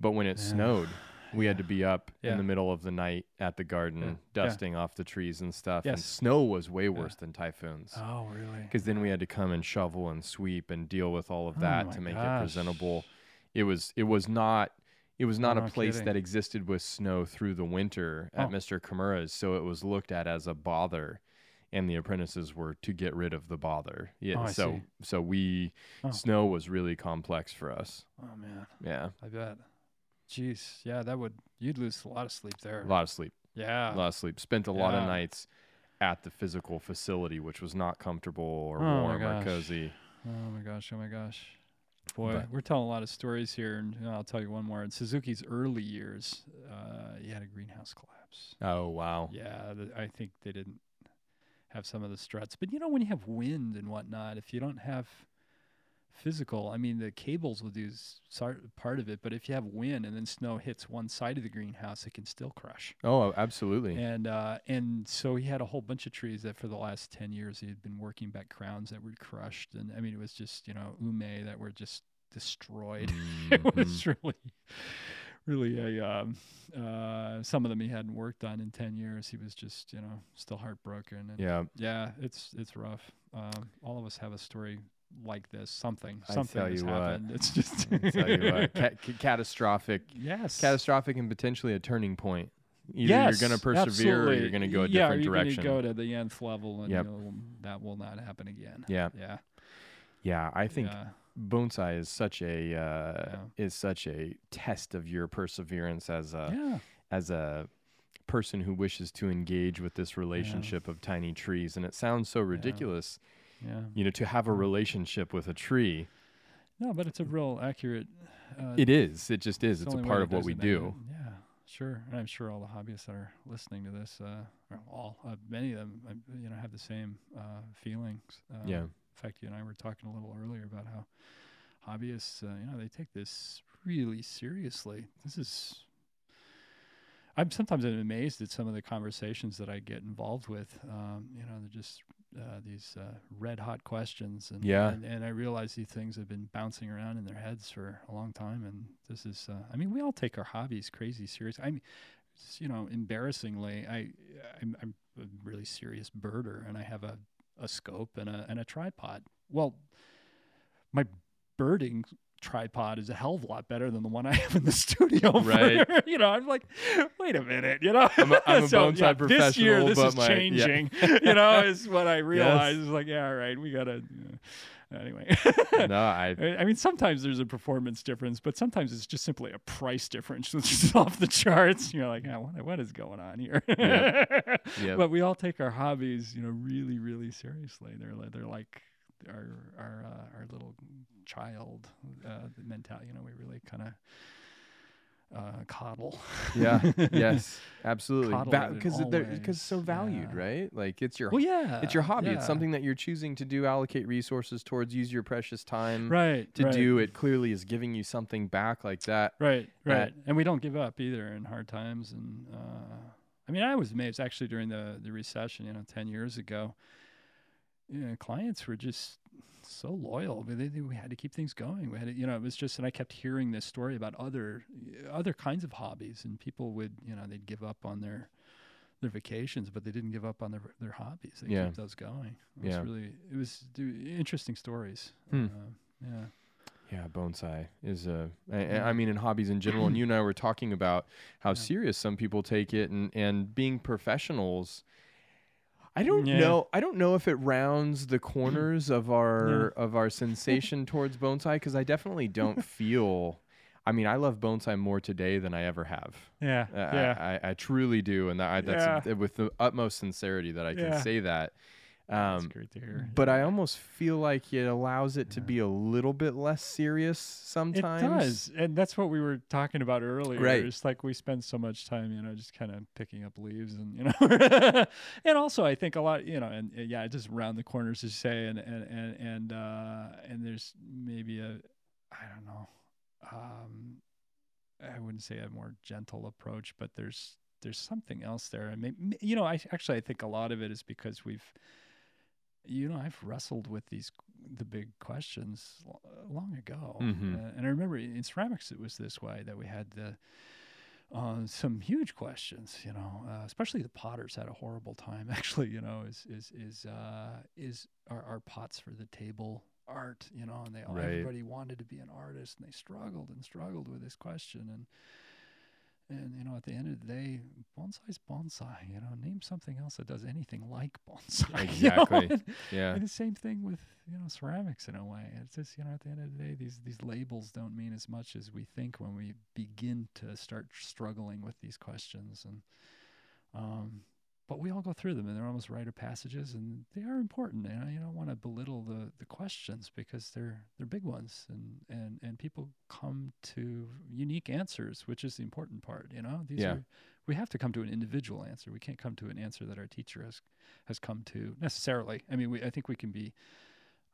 But when it Yeah. snowed, we had to be up in the middle of the night at the garden Yeah. Yeah. dusting off the trees and stuff. And Yes. snow was way worse than typhoons. Oh, really? because then we had to come and shovel and sweep and deal with all of Oh that my to make gosh. it presentable. It was it was not it was not No a place kidding. that existed with snow through the winter at Oh. Mr. Kimura's, so it was looked at as a bother, and the apprentices were to get rid of the bother. Yeah, Oh, so see. so we Oh. snow was really complex for us. Oh, man. Yeah, I bet. Jeez. Yeah, that would, you'd lose a lot of sleep there. a lot of sleep, Yeah. a lot of sleep. Spent a lot of nights at the physical facility, which was not comfortable or Oh warm or cozy. Oh my gosh, oh my gosh. Boy, But- we're telling a lot of stories here, and I'll tell you one more. In Suzuki's early years, uh, he had a greenhouse collapse. Oh wow. Yeah, th- I think they didn't have some of the struts. But you know, when you have wind and whatnot, if you don't have physical, I mean, the cables will do part of it, but if you have wind and then snow hits one side of the greenhouse, it can still crush. Oh, absolutely. And uh, and so he had a whole bunch of trees that for the last ten years he had been working back crowns that were crushed, and I mean it was just you know ume that were just destroyed. it Mhm. was really, really a um, uh, some of them he hadn't worked on in ten years. He was just you know still heartbroken. And yeah. yeah, it's it's rough. Um, all of us have a story like this. Something I something tell has you what. It's just you what, ca- ca- catastrophic, yes, catastrophic, and potentially a turning point. Either yes, you're going to persevere or you're going to go a yeah, different or you're direction. Gonna go to the nth level, and Yep. you'll- that will not happen again. yeah, Yeah, yeah. I think yeah. bonsai is such a uh, Yeah. is such a test of your perseverance as a yeah. as a person who wishes to engage with this relationship of tiny trees. And it sounds so ridiculous, Yeah. You know, to have a relationship with a tree. No, but it's a real accurate. Uh, It is. It just is. the It's a part of what we do. it. Yeah, sure. And I'm sure all the hobbyists that are listening to this, uh, or all, uh, many of them, uh, you know, have the same uh, feelings. Uh, Yeah. In fact, you and I were talking a little earlier about how hobbyists, uh, you know, they take this really seriously. This is. I'm sometimes amazed at some of the conversations that I get involved with. Um, you know, they're just uh, these uh, red hot questions, and, Yeah. and and I realize these things have been bouncing around in their heads for a long time. And this is, uh, I mean, we all take our hobbies crazy serious. I mean, you know, embarrassingly, I I'm, I'm a really serious birder, and I have a a scope and a and a tripod. Well, my birding tripod is a hell of a lot better than the one I have in the studio. for- Right. you know, I'm like, wait a minute. You know, I'm a- I'm a So, yeah, This year, professional, this but is my- yeah. changing. you know, is what I realized. It's like, yeah, all right, we gotta. uh, anyway. no, I I mean, sometimes there's a performance difference, but sometimes it's just simply a price difference, which is off the charts. You're like, yeah, what, what is going on here? Yep. But we all take our hobbies, you know, really, really seriously. They're like, they're like our our uh, our little child uh, mentality. You know, we really kind of uh, coddle. yeah, yes, absolutely. Because all they're because so valued, Yeah. right? Like it's your Well, yeah, it's your hobby. It's something that you're choosing to do, allocate resources towards, use your precious time right to right. do. It clearly is giving you something back like that. Right, right. and we don't give up either in hard times. And uh, I mean, I was amazed actually during the the recession, you know, ten years ago. You know, clients were just so loyal. We, they, we had to keep things going. We had, to, you know, it was just, and I kept hearing this story about other other kinds of hobbies, and people would, you know, they'd give up on their their vacations, but they didn't give up on their their hobbies. They Yeah. kept those going. It was Yeah. really, it was do, interesting stories. Hmm. Uh, yeah. Yeah, bonsai is a. I- I I mean, in hobbies in general, and you and I were talking about how Yeah. serious some people take it, and and being professionals. I don't Yeah. know. I don't know if it rounds the corners of our of our sensation towards bonsai because I definitely don't feel. I mean, I love bonsai more today than I ever have. Yeah. Uh, yeah. I, I, I truly do, and that, I, that's Yeah. with the utmost sincerity that I can Yeah. say that. Um, great to hear. but I almost feel like it allows it to be a little bit less serious sometimes. It does, and that's what we were talking about earlier. Right. It's like we spend so much time, you know, just kind of picking up leaves, and you know, and also I think a lot, you know, and, and yeah, just around the corners, as you say, and and and and uh, and there's maybe a, I don't know, um, I wouldn't say a more gentle approach, but there's there's something else there, and maybe, you know, I actually I think a lot of it is because we've you know, I've wrestled with these the big questions lo- long ago, Mhm. uh, and I remember in ceramics it was this way that we had the uh, some huge questions. You know, uh, especially the potters had a horrible time. Actually, you know, is is is uh, is are, are pots for the table art? You know, and they all Right. everybody wanted to be an artist, and they struggled and struggled with this question and. And you know, at the end of the day, bonsai's bonsai. You know, name something else that does anything like bonsai. you know? Exactly. And- Yeah. and the same thing with you know ceramics in a way. It's just you know at the end of the day, these these labels don't mean as much as we think when we begin to start struggling with these questions. And um, but we all go through them, and they're almost rite of passages, and they are important. And you don't want to belittle the the questions because they're they're big ones, and and and people come to unique answers, which is the important part. You know, these Yeah. are we have to come to an individual answer. We can't come to an answer that our teacher has has come to necessarily. I mean, we, I think we can be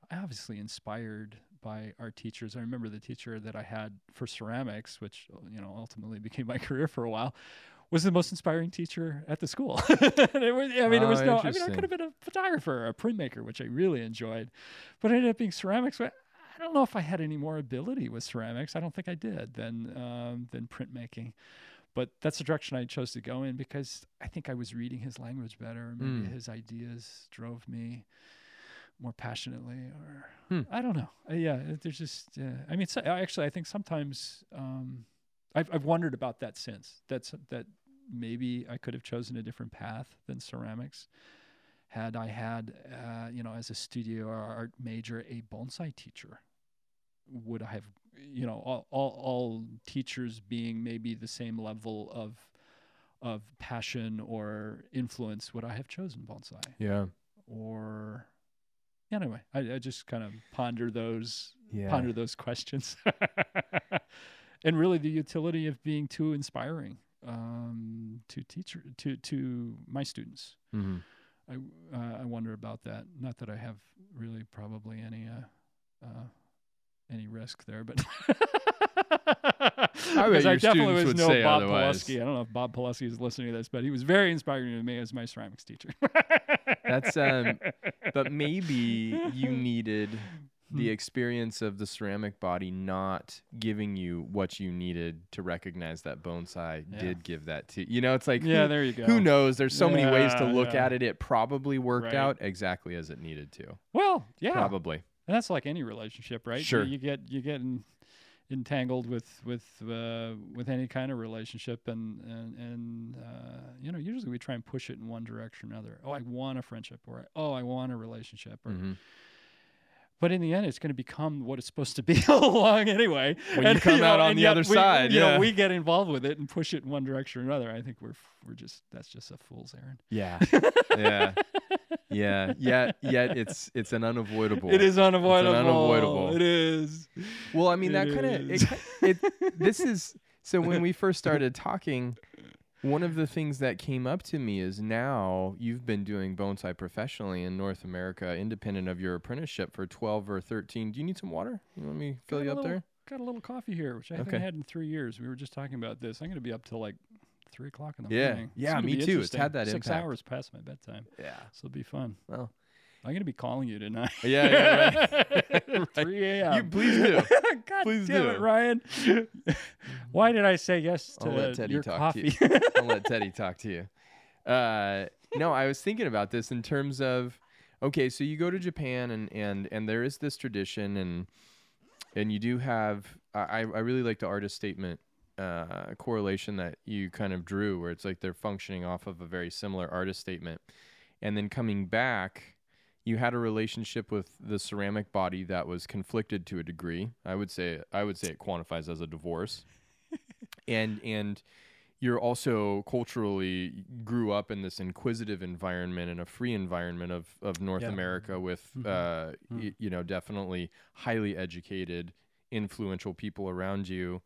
obviously inspired by our teachers. I remember the teacher that I had for ceramics, which you know ultimately became my career for a while, was the most inspiring teacher at the school. Was, I mean, it was Oh, no. I mean, I could have been a photographer, or a printmaker, which I really enjoyed, but I ended up being ceramics. I don't know if I had any more ability with ceramics. I don't think I did than um, than printmaking but that's the direction I chose to go in because I think I was reading his language better. Maybe Mm. his ideas drove me more passionately, or Hmm. I don't know. Uh, yeah, there's just. Uh, I mean, so, actually, I think sometimes um, I've I've wondered about that since. That's that maybe I could have chosen a different path than ceramics. Had I had, uh, you know, as a studio art major, a bonsai teacher, would I have you know all, all all teachers being maybe the same level of of passion or influence would I have chosen bonsai Yeah. or anyway I, I just kind of ponder those Yeah. ponder those questions and really the utility of being too inspiring um, to teacher to to my students hmm I uh, I wonder about that. Not that I have really probably any uh, uh, any risk there, but bet Because your I definitely was no Bob otherwise. Pileski. I don't know if Bob Pileski is listening to this, but he was very inspiring to me as my ceramics teacher. That's, um, But maybe you needed the Hmm. experience of the ceramic body not giving you what you needed to recognize that bonsai Yeah. did give that to you know it's like yeah, who, there you go. who knows there's so many ways to look yeah. at it it probably worked Right. out exactly as it needed to Well, yeah, probably And that's like any relationship, right? You- Sure. You, get you get en- entangled with with uh, with any kind of relationship, and and and uh, you know usually we try and push it in one direction or another. Oh, I want a friendship, or oh, I want a relationship, or Mhm. But in the end, it's going to become what it's supposed to be all along anyway. When you come out on the other we- side, you know, yeah. we get involved with it and push it in one direction or another. I think we're we're just that's just a fool's errand. yeah yeah yeah yeah yet it's it's an unavoidable It is unavoidable. It's unavoidable. It is. well i mean that kind of it, it this is so when we first started talking one of the things that came up to me is now you've been doing bonsai professionally in north america independent of your apprenticeship for 12 or 13 do you need some water you want me to fill Got you up little- there Got a little coffee here, which I haven't had in three years. We were just talking about this. I'm going to be up till like three o'clock in the Yeah. morning. It's Yeah, me too. It's had that Six impact. hours past my bedtime, yeah so it'll be fun. well I'm going to be calling you tonight. Yeah, yeah, right. Right. 3 a.m. You please do. God Please damn do. it, Ryan. Why did I say yes to I'll let Teddy your talk to coffee? you. I'll let Teddy talk to you. Uh, no, I was thinking about this in terms of okay, so you go to Japan and and and there is this tradition and and you do have I I really like the artist statement uh, correlation that you kind of drew where it's like they're functioning off of a very similar artist statement and then coming back you had a relationship with the ceramic body that was conflicted to a degree. I would say I would say it quantifies as a divorce. and and you're also culturally grew up in this inquisitive environment and a free environment of, of North Yeah. America with Mhm. uh, Mm. y- you know definitely highly educated influential people around you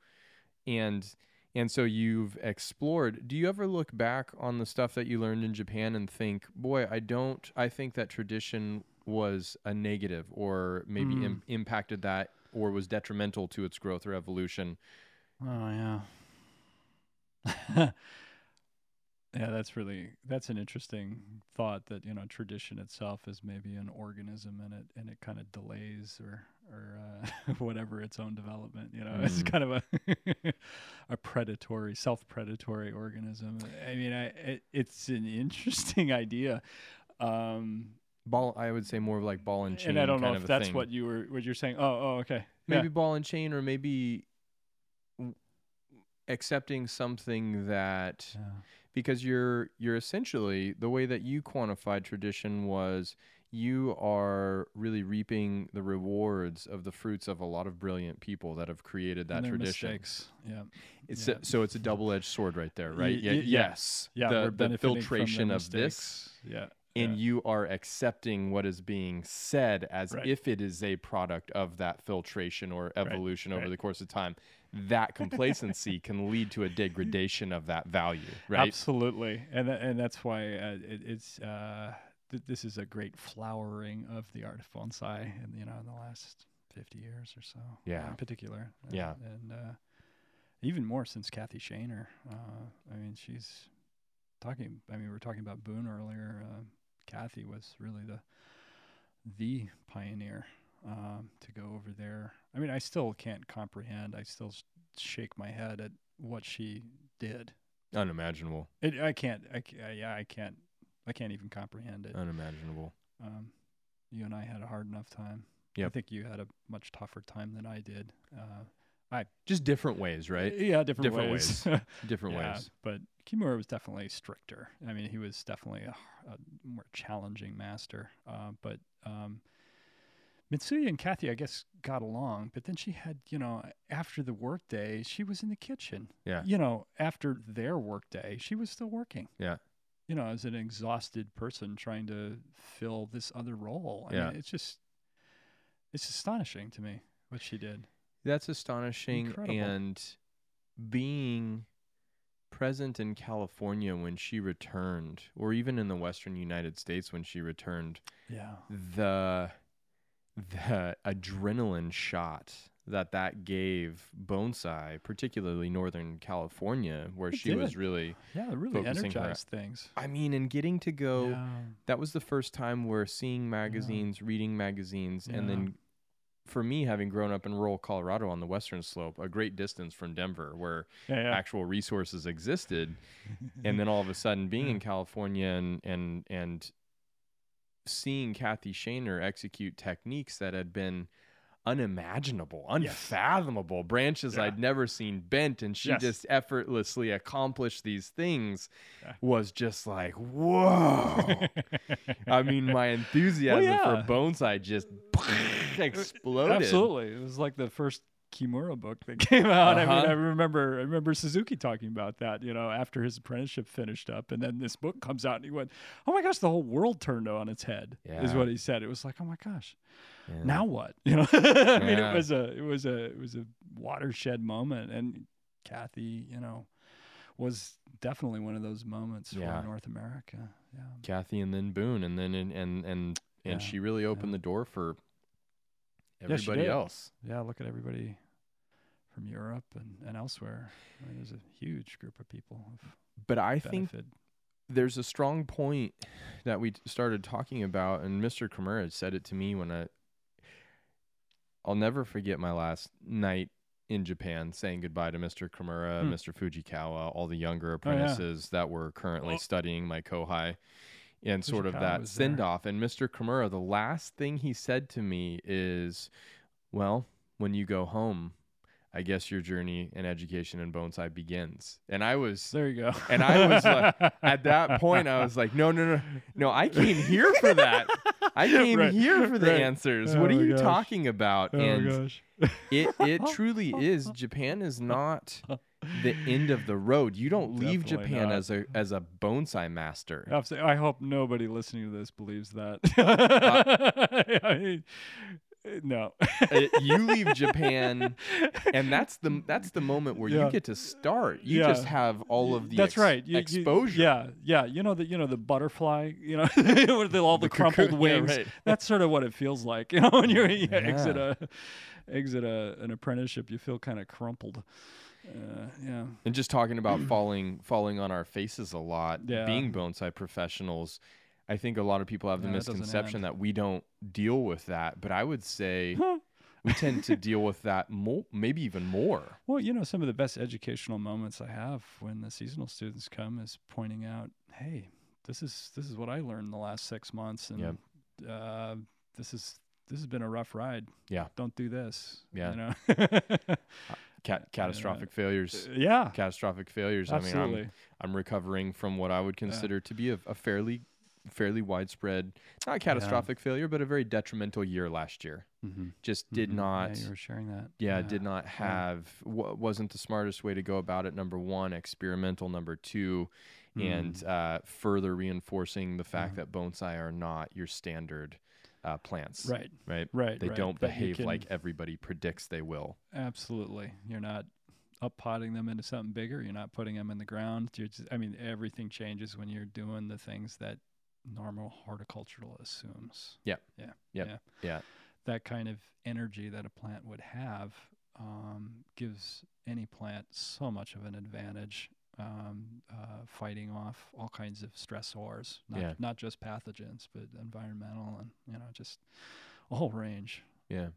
and and so you've explored do you ever look back on the stuff that you learned in Japan and think boy I don't I think that tradition was a negative or maybe Mm. Im- impacted that or was detrimental to its growth or evolution Oh yeah. yeah, that's really that's an interesting thought that, you know, tradition itself is maybe an organism and it and it kind of delays or or uh, whatever its own development, you know. It's Mhm. kind of a a predatory, self-predatory organism. I mean, I it, it's an interesting idea. Um ball I would say more of like ball and chain and I don't know if that's thing. what you were what you're saying. Oh, oh, okay. maybe ball and chain or maybe accepting something that Yeah. because you're you're essentially the way that you quantified tradition was you are really reaping the rewards of the fruits of a lot of brilliant people that have created that tradition. mistakes. Yeah. It's Yeah. a- so it's a double-edged sword right there, right? Y- Yeah, y- yes. Yeah, the, the filtration of this. Yeah. and yeah. you are accepting what is being said as Right. if it is a product of that filtration or evolution over right. the course of time that complacency can lead to a degradation of that value right Absolutely, and tha- and that's why uh, it, it's uh, th- this is a great flowering of the art of bonsai, and you know, in the last fifty years or so, Yeah. in particular, Yeah. and, and uh, even more since Kathy Shaner. Uh, I mean, she's talking. I mean, we were talking about Boon earlier. Uh, Kathy was really the the pioneer um, to go over there. I mean, I still can't comprehend. I still s- shake my head at what she did. unimaginable It, I can't. I, ca- yeah, I can't. I can't even comprehend it. unimaginable Um, you and I had a hard enough time. Yeah, I think you had a much tougher time than I did. Uh, just different ways right yeah, different, Different ways. different yeah, ways but Kimura was definitely stricter. I mean, he was definitely a more challenging master. Uh, but um, Mitsuya and Kathy, I guess, got along. But then she had, you know, after the workday, she was in the kitchen. Yeah. You know, after their workday, she was still working. Yeah. You know, as an exhausted person trying to fill this other role. I Yeah. mean, it's just, it's astonishing to me what she did. that's astonishing Incredible. and being present in California when she returned or even in the western United States when she returned Yeah. the the adrenaline shot that that gave bonsai particularly northern california where It she was really Yeah, it really Focusing her- energized things. i mean and getting to go yeah. that was the first time where seeing magazines reading magazines and then for me having grown up in rural colorado on the western slope a great distance from denver where Yeah, yeah. actual resources existed and then all of a sudden being in California and and and seeing Kathy Shaner execute techniques that had been unimaginable, Yes. unfathomable branches Yeah. I'd never seen bent, and she Yes. just effortlessly accomplished these things Yeah. was just like whoa. I mean, my enthusiasm yeah. for bonsai just exploded. Absolutely, it was like the first Kimura book that came out. I mean, Uh-huh. I remember, I remember Suzuki talking about that. You know, after his apprenticeship finished up, and then this book comes out, and he went, "Oh my gosh, the whole world turned on its head." Is what he said. It was like, "Oh my gosh, Yeah. now what?" You know, I mean, Yeah. it was a, it was a, it was a watershed moment, and Kathy, you know, was definitely one of those moments Yeah. for North America. Yeah. Kathy and then Boon and then and and and, and she really opened the door for everybody else. Yeah, look at everybody from Europe and, and elsewhere. I mean, there's a huge group of people But I think benefited. there's a strong point that we started talking about, and Mr. Kimura said it to me when I. I'll never forget my last night in Japan saying goodbye to Mr. Kimura, Hmm. Mr. Fujikawa, all the younger Oh, yeah. apprentices that were currently Oh. studying my kohai, and sort of that send off. And Mr. Kimura, the last thing he said to me is, "Well, when you go home." I guess your journey in education in bonsai begins. And I was There you go. and I was like- at that point, I was like, no, no, no, no, I came here for that. I came Right, here for the right. answers. Oh what are you gosh. talking about? Oh and my gosh. it it truly is. Japan is not the end of the road. You don't leave Definitely Japan not. as a as a bonsai master. Absolutely. I hope nobody listening to this believes that. Uh, I mean, no. Uh, you leave Japan, and that's the that's the moment where Yeah. you get to start. You Yeah. just have all of the That's ex- right. You- you- exposure. yeah, yeah. You know the you know the butterfly. You know with the, all the, crumpled cocoon- yeah, wings. right. That's sort of what it feels like. You know when you you exit a exit a, an apprenticeship, you feel kind of crumpled. Uh, yeah. And just talking about falling falling on our faces a lot, Yeah. being bonsai professionals, I think a lot of people have the Yeah, misconception end. that we don't deal with that, but I would say we tend to deal with that more, maybe even more. Well, you know, some of the best educational moments I have when the seasonal students come is pointing out, "Hey, this is this is what I learned in the last six months, and Yep. uh, this is this has been a rough ride. Yeah. don't do this. Yeah. you know? Cat- catastrophic failures. yeah, Catastrophic failures. I mean, absolutely. I'm, I'm recovering from what I would consider to be a, a fairly fairly widespread, not catastrophic failure, but a very detrimental year last year. mm-hmm. Just did not Yeah, you were sharing that. yeah, did not have w- wasn't the smartest way to go about it number one experimental number two and Mm. uh, further reinforcing the fact that bonsai are not your standard uh, plants right, right right. they right. don't That behave can- like everybody predicts they will Absolutely. You're not up potting them into something bigger. You're not putting them in the ground. You're just, I mean, everything changes when you're doing the things that normal horticultural assumes. Yeah. Yeah. Yep. Yeah. Yeah. That kind of energy that a plant would have um, gives any plant so much of an advantage um, uh, fighting off all kinds of stressors, not, Yeah. not just pathogens, but environmental and, you know, just a whole range. yeah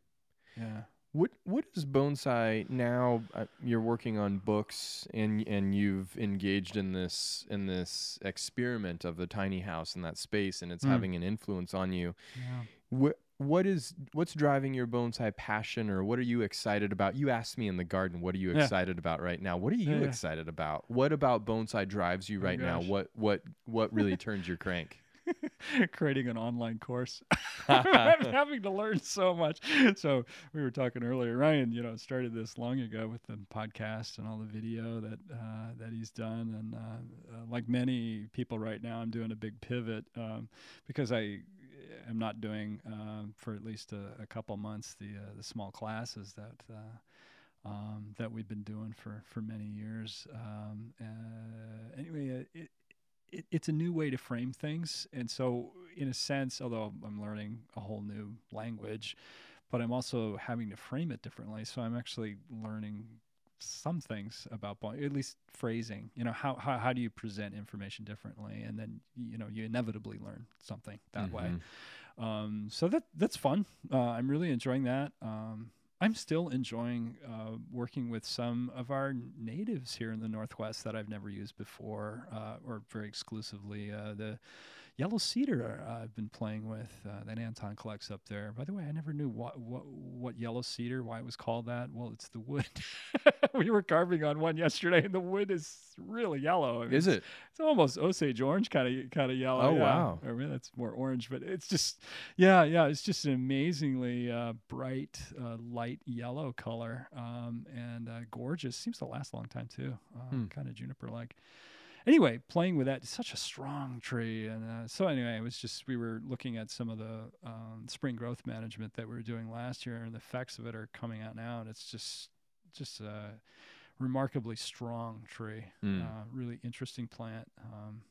Yeah. What what is bonsai now? Uh, you're working on books, and and you've engaged in this in this experiment of the tiny house in that space, and it's Mm. having an influence on you. Yeah. What what is what's driving your bonsai passion, or what are you excited about? You asked me in the garden, what are you Yeah. excited about right now? What are you Yeah, excited about? What about bonsai drives you Oh, right now? What what what really turns your crank? creating an online course. I'm having to learn so much. So we were talking earlier. Ryan, you know, started this long ago with the podcast and all the video that uh, that he's done. And uh, uh, like many people right now, I'm doing a big pivot um, because I am not doing um, for at least a, a couple months the uh, the small classes that. Uh, um, that we've been doing for, for many years. Um, uh, anyway, uh, it, it, it's a new way to frame things. And so, in a sense, although I'm learning a whole new language, but I'm also having to frame it differently. So I'm actually learning some things about bon- at least phrasing. You know, how, how how do you present information differently, and then you know you inevitably learn something that way. Mhm. Um, so that that's fun. Uh, I'm really enjoying that. Um, I'm still enjoying uh, working with some of our natives here in the Northwest that I've never used before, uh, or very exclusively. Uh, the yellow cedar uh, I've been playing with uh, that Anton collects up there. By the way, I never knew what what, what yellow cedar, why it was called that. Well, it's the wood. we were carving on one yesterday, and the wood is really yellow. I mean, Is it? it's almost Osage orange kind of kind of yellow. Oh, yeah. wow. Or maybe that's more orange, but it's just yeah, yeah. It's just an amazingly uh, bright, uh, light yellow color, um, and uh, gorgeous. Seems to last a long time too. Uh, Hmm. Kind of juniper like. Anyway, playing with that, such a strong tree, and uh, so anyway, it was just we were looking at some of the um, spring growth management that we were doing last year, and the effects of it are coming out now, and it's just just a remarkably strong tree Mm. uh, really interesting plant, um,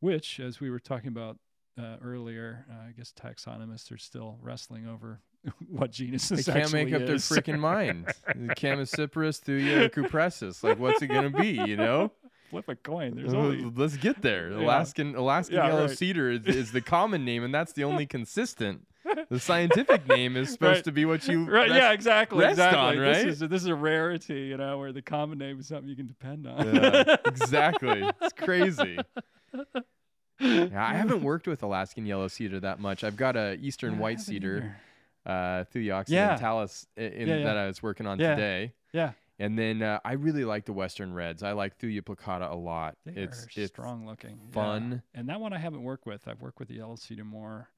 which, as we were talking about uh, earlier, uh, I guess taxonomists are still wrestling over what genus They this can't make up their freaking mind. The Chamaecyparis thuja cupressus. Like, what's it gonna be? You know? Flip a coin. There's Well, only Let's get there. Yeah. Alaskan Alaskan Yeah, yellow right. cedar is, is the common name, and that's the only consistent. The scientific name is supposed Right. to be what you right. rest- Yeah, exactly. exactly. on, This right? is this is a rarity, you know, where the common name is something you can depend on. Yeah, exactly. It's crazy. Yeah, I haven't worked with Alaskan yellow cedar that much. I've got a eastern white cedar, either. uh, Thuya Yeah. occidentalis, in, yeah. that I was working on Yeah. today. Yeah, And then uh, I really like the western reds. I like Thuja plicata a lot. they it's are it's strong looking. yeah. fun. And that one I haven't worked with. I've worked with the yellow cedar more.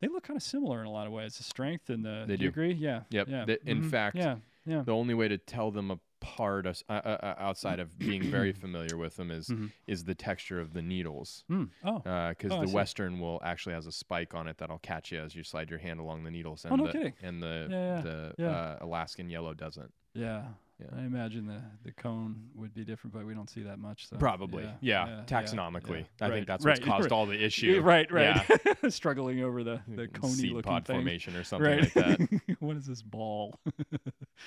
they look kind of similar in a lot of ways. The strength and the They do. do. agree? Yeah. Yep. Yeah. The- in mhm, fact, Yeah. Yeah. The only way to tell them apart uh, uh, uh, outside of being very familiar with them is Mhm. is the texture of the needles. Mm. Oh. Because Oh, the. Western will actually has a spike on it that'll catch you as you slide your hand along the needles, and Oh, no the kidding. and the Yeah, yeah, the yeah. Uh, Alaskan yellow doesn't. Yeah. Yeah. I imagine the, the cone would be different, but we don't see that much. So Probably, yeah, yeah. yeah, taxonomically. I Right, think that's what's right, caused all the issue. right, right. Yeah. Struggling over the the coney seed looking pod thing. formation or something right. like that. what is this ball?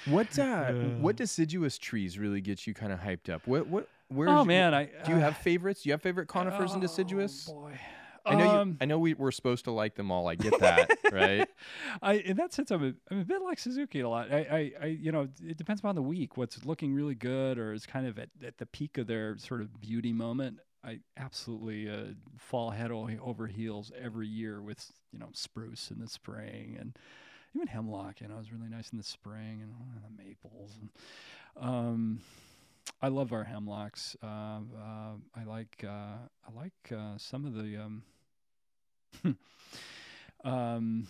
What uh, what deciduous trees really get you kind of hyped up? What what where? oh man, I do you uh, have favorites? Do you have favorite conifers and oh, deciduous? boy. I know Um, you. I know we we're supposed to like them all. I get that, right? I in that sense, I'm a, I'm a bit like Suzuki a lot. I, I, I, you know, it depends upon the week. What's looking really good, or is kind of at, at the peak of their sort of beauty moment. I absolutely uh, fall head over heels every year with you know spruce in the spring and even hemlock. You know, is really nice in the spring and uh, the maples. And, um, I love our hemlocks. Uh, uh, I like uh, I like uh, some of the. Um, um,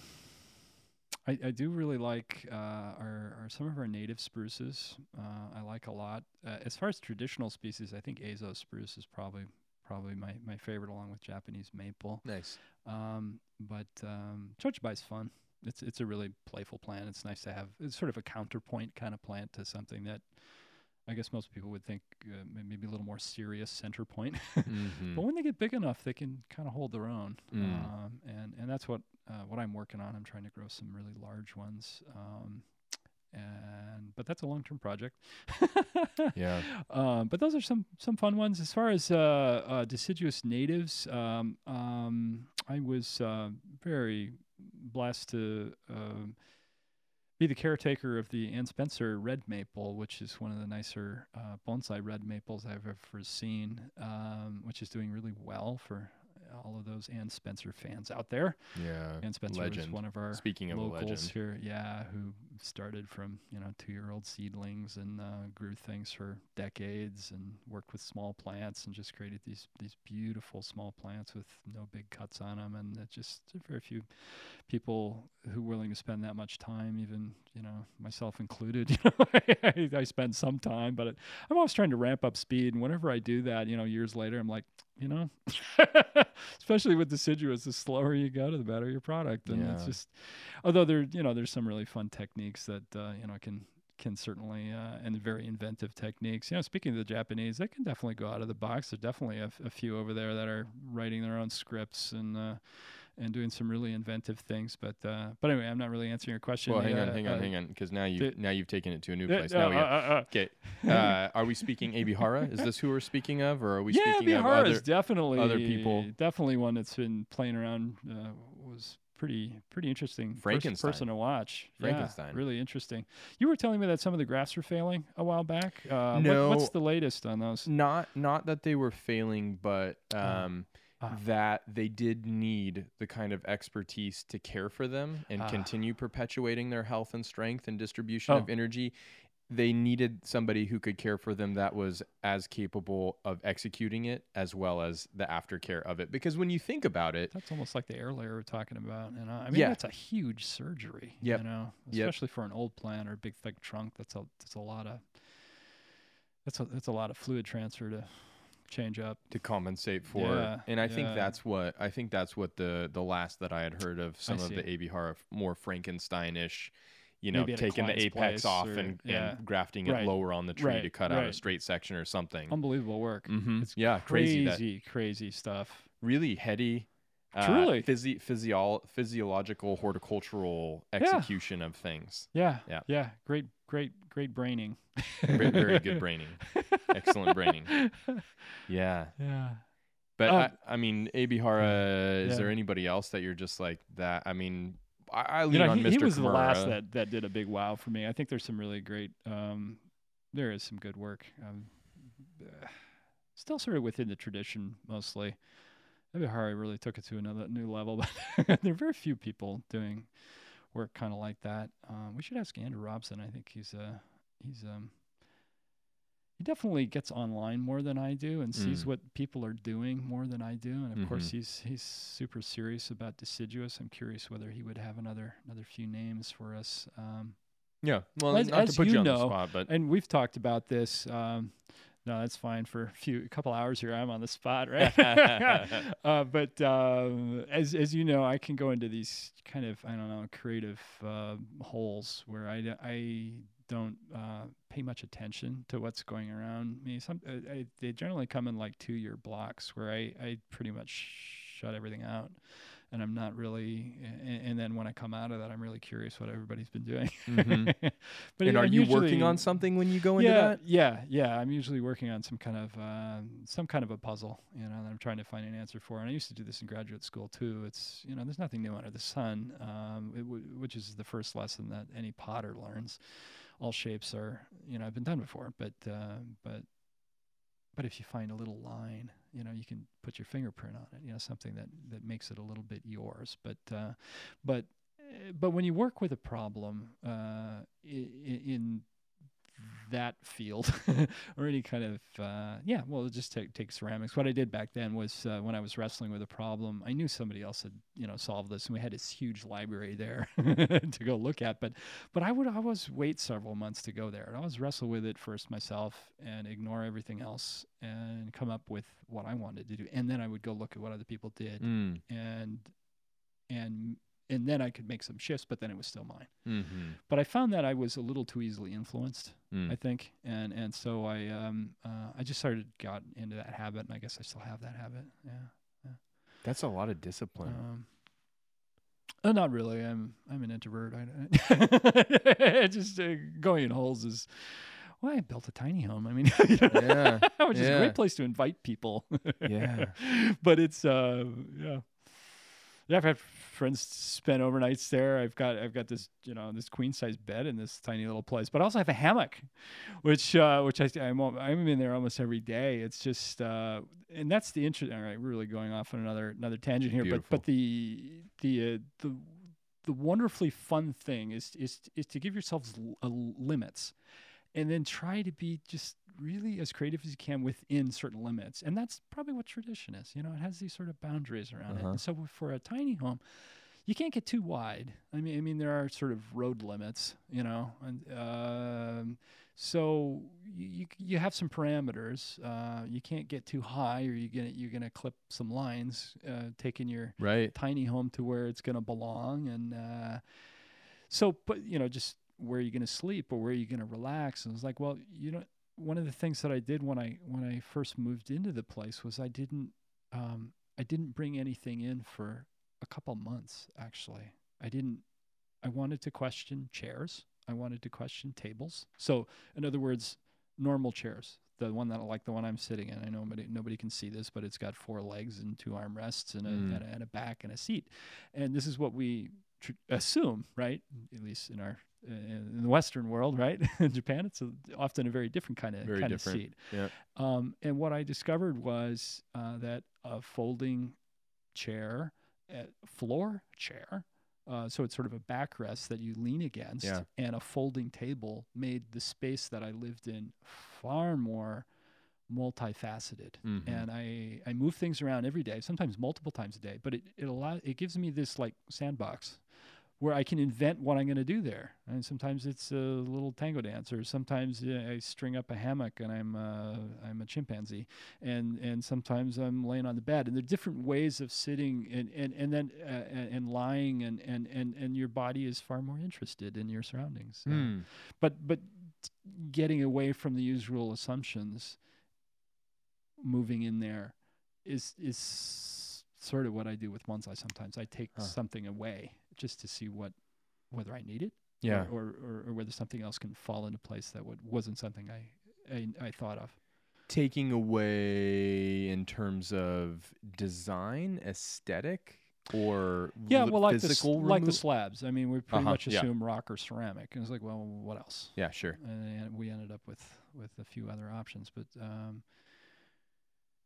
I, I do really like uh, our, our some of our native spruces. Uh, I like a lot. Uh, as far as traditional species, I think Ezo spruce is probably probably my, my favorite, along with Japanese maple. Nice. Um, but um, chojubai is fun. It's it's a really playful plant. It's nice to have. It's sort of a counterpoint kind of plant to something that I guess most people would think uh, maybe a little more serious center point. Mhm. But when they get big enough, they can kind of hold their own, Mm. um, and and that's what uh, what I'm working on. I'm trying to grow some really large ones, um, and but that's a long term project. Yeah. Um, but those are some some fun ones. As far as uh, uh, deciduous natives, um, um, I was uh, very blessed to. Be the caretaker of the Ann Spencer red maple, which is one of the nicer uh, bonsai red maples I've ever seen, um, which is doing really well for all of those Ann Spencer fans out there. Yeah. Ann Spencer is one of our Speaking of locals legend. here, yeah, who started from you know two-year-old seedlings and uh, grew things for decades and worked with small plants and just created these these beautiful small plants with no big cuts on them and it just very few people who are willing to spend that much time, even you know myself included. You know, I, I spend some time, but it, I'm always trying to ramp up speed, and whenever I do that, you know, years later, I'm like, you know, especially with deciduous, the slower you go, the better your product, and it's just. Although there, you know, there's some really fun techniques that uh, you know can can certainly uh, and very inventive techniques. You know, speaking of the Japanese, they can definitely go out of the box. There's definitely a few over there that are writing their own scripts and. Uh, and doing some really inventive things, but uh, but anyway, I'm not really answering your question. Well, hang Uh, on, hang on, uh, hang on, because now you now you've taken it to a new uh, place. uh, now we uh, have, uh, uh, okay. Uh, are we speaking Ebihara? Is this who we're speaking of, or are we yeah, speaking of other? definitely other people? Definitely one that's been playing around. Uh, was pretty pretty interesting. Frankenstein. person to watch. Yeah, Frankenstein. really interesting. You were telling me that some of the grafts were failing a while back. Uh, what- what's the latest on those? Not not that they were failing, but um, Ah. that they did need the kind of expertise to care for them and Ah. continue perpetuating their health and strength and distribution of Oh. energy. They needed somebody who could care for them that was as capable of executing it as well as the aftercare of it. Because when you think about it, That's almost like the air layer we're talking about. You know, I mean, Yeah. that's a huge surgery. Yep. You know, Yep. especially for an old plant or a big thick trunk. That's a that's a lot of that's a that's a lot of fluid transfer to change up. to compensate for Yeah, and i think that's what i think that's what the the last that i had heard of some of see. the ebihara f- more frankensteinish you know Maybe at a taking the apex off or- and, yeah. and grafting it Right, lower on the tree to right, cut out a straight section or something Unbelievable work. mm-hmm. Yeah crazy, that crazy, crazy stuff. really heady uh, Truly. physi- physio- physiological horticultural Yeah. execution of things Yeah, Yeah. yeah. Great, great, great braining. very, very good braining excellent braining yeah Yeah. But Um, I, I mean, Ebihara, is Yeah. there anybody else that you're just like that? I mean, I, I lean You know, on he, Mr. he was the last that, that did a big wow for me. I think there's some really great. Um, there is some good work. Um, uh, still sort of within the tradition mostly. Ebihara really took it to another new level, but there are very few people doing work kind of like that. Um, we should ask Andrew Robson. I think he's uh he's um he definitely gets online more than I do and sees Mm. what people are doing more than I do. And of course, Mhm. he's he's super serious about deciduous. I'm curious whether he would have another another few names for us. Um, Yeah. Well, As- not as to put you you on the know, spot, but and we've talked about this. Um, no, that's fine for a few a couple hours here. I'm on the spot, right? uh, but um, as as you know, I can go into these kind of I don't know creative uh, holes where I I don't uh, pay much attention to what's going around me. Some uh, I, they generally come in like two year blocks where I I pretty much shut everything out. And I'm not really, and, and then when I come out of that, I'm really curious what everybody's been doing. Mhm. but and are you working on something when you go into yeah, that? Yeah, yeah. I'm usually working on some kind of um, some kind of a puzzle, you know, that I'm trying to find an answer for. And I used to do this in graduate school too. It's you know, there's nothing new under the sun, um, it w- which is the first lesson that any potter learns. All shapes are, you know, I've been done before, but uh, but but if you find a little line, you know, you can put your fingerprint on it. You know, something that that makes it a little bit yours. But uh, but uh, but when you work with a problem uh, in that field or any kind of uh, yeah well just take take ceramics what i did back then was uh, when i was wrestling with a problem i knew somebody else had you know solved this and we had this huge library there to go look at but but i would i always wait several months to go there and i always wrestle with it first myself and ignore everything else and come up with what i wanted to do and then i would go look at what other people did Mm. and and and then i could make some shifts but then it was still mine Mm-hmm. but I found that I was a little too easily influenced. Mm. I think, and and so I um uh, I just started got into that habit, and I guess I still have that habit. Yeah. That's a lot of discipline. Um, uh, not really. I'm I'm an introvert. I, just uh, going in holes is. Well, I built a tiny home. I mean, Yeah, which is a yeah. great place to invite people. Yeah. but it's uh, yeah. Yeah, I've had friends spend overnights there. I've got I've got this you know this queen size bed in this tiny little place, but I also have a hammock, which uh, which I I'm I'm in there almost every day. It's just uh, and that's the interest. All right, we're really going off on another another tangent here, Beautiful. but but the the uh, the the wonderfully fun thing is is is to give yourselves l- uh, limits, and then try to be just really as creative as you can within certain limits. And that's probably what tradition is. You know, it has these sort of boundaries around it. Uh-huh. And so for a tiny home, you can't get too wide. I mean, I mean, there are sort of road limits, you know, and um, so you, you have some parameters. Uh, you can't get too high, or you're gonna you're gonna clip some lines, uh, taking your Right. tiny home to where it's going to belong and uh, so but you know just where are you going to sleep or where are you going to relax? And it's like well you know one of the things that i did when i when i first moved into the place was i didn't um, i didn't bring anything in for a couple months actually. I didn't i wanted to question chairs. I wanted to question tables. So in other words normal chairs the one that like the one i'm sitting in. I know nobody, nobody can see this but it's got four legs and two armrests and a, Mm. and a, and a back and a seat. And this is what we tr- assume right at least in our uh, in the western world right in japan it's a, often a very different kind of Very kind different. of seat Yeah. um, and what I discovered was uh, that a folding chair, a floor chair, uh, so it's sort of a backrest that you lean against, Yeah. and a folding table made the space that I lived in far more multifaceted. Mhm. And I, I move things around every day, sometimes multiple times a day, but it, it allow, it gives me this like sandbox where I can invent what I'm going to do there. And sometimes it's a little tango dance, or sometimes uh, I string up a hammock and I'm uh, I'm a chimpanzee, and and sometimes I'm laying on the bed. And there are different ways of sitting and and and then uh, and and lying, and and and and your body is far more interested in your surroundings. Uh, Mm. but but getting away from the usual assumptions, moving in there, is is sort of what I do with bonsai. Sometimes I take Huh. something away just to see what whether I need it, Yeah. or, or, or, whether something else can fall into place that would, wasn't something I, I I thought of. Taking away in terms of design, aesthetic, or Yeah, well, like the, like the slabs. I mean, we pretty Uh-huh, much yeah. assume rock or ceramic, and it's like, well, what else? Yeah, sure. and we ended up with with a few other options but um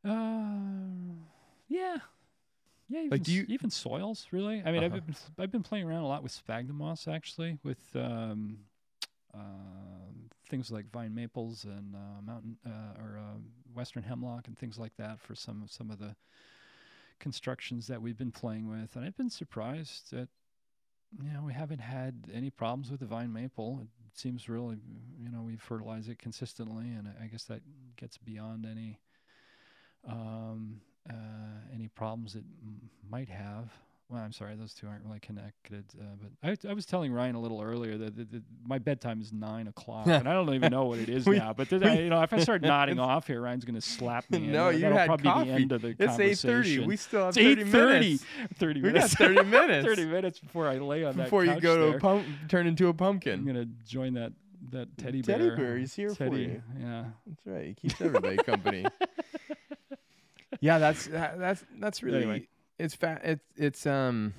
uh yeah yeah even, Like, do you- even soils really i mean Uh-huh. I've, been, I've been playing around a lot with sphagnum moss actually with um uh, things like vine maples and uh, mountain uh, or uh, western hemlock and things like that for some some of the constructions that we've been playing with, and I've been surprised that you know we haven't had any problems with the vine maple. It seems really, you know, we fertilize it consistently, and I guess that gets beyond any um, uh, any problems it m- might have. Well, I'm sorry, those two aren't really connected. Uh, but I, I was telling Ryan a little earlier that, that, that my bedtime is nine o'clock, and I don't even know what it is We- now. But I- you know, if I start nodding off here, Ryan's going to slap me. and No, you that'll had probably be coffee. the end of the It's eight thirty. We still have It's thirty 8:30. minutes. 30 We got minutes. thirty minutes 30 minutes before I lay on that before you go to there. a pump, turn into a I'm gonna join that that teddy bear. Teddy bear, he's here for Teddy, you. Yeah. That's right. He keeps everybody company. Yeah, that's that, that's that's really Anyway. it's fa- it's it's um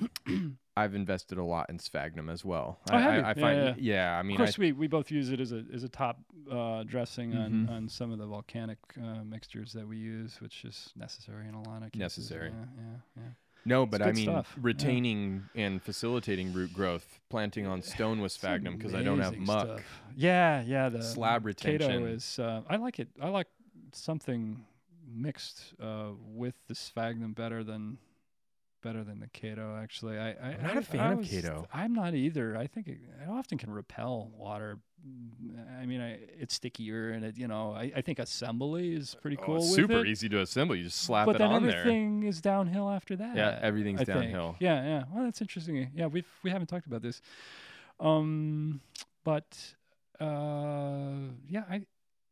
I've invested a lot in sphagnum as well. Oh, I, have I? I Yeah, find yeah. I mean of course, we, we both use it as a as a top uh, dressing on, Mhm. on some of the volcanic uh, mixtures that we use, which is necessary in a lot of cases. Necessary. Yeah, yeah, yeah. no, but I mean stuff, yeah. retaining and facilitating root growth, planting on stone with sphagnum because I don't have muck. stuff. Yeah, yeah. The Slab retention. is. Uh, I like it. I like something mixed uh, with the sphagnum better than better than the keto. Actually, I, I I'm not I- a fan I of was- keto. I'm not either. I think it, it often can repel water. I mean, I, it's stickier and it. You know, I, I think assembly is pretty Oh, cool. it's with super it, easy to assemble. You just slap But it on there. But then everything is downhill after that. Yeah, everything's I think. downhill. Yeah, yeah. Well, that's interesting. Yeah, we've we haven't talked about this. Um, but uh, yeah, I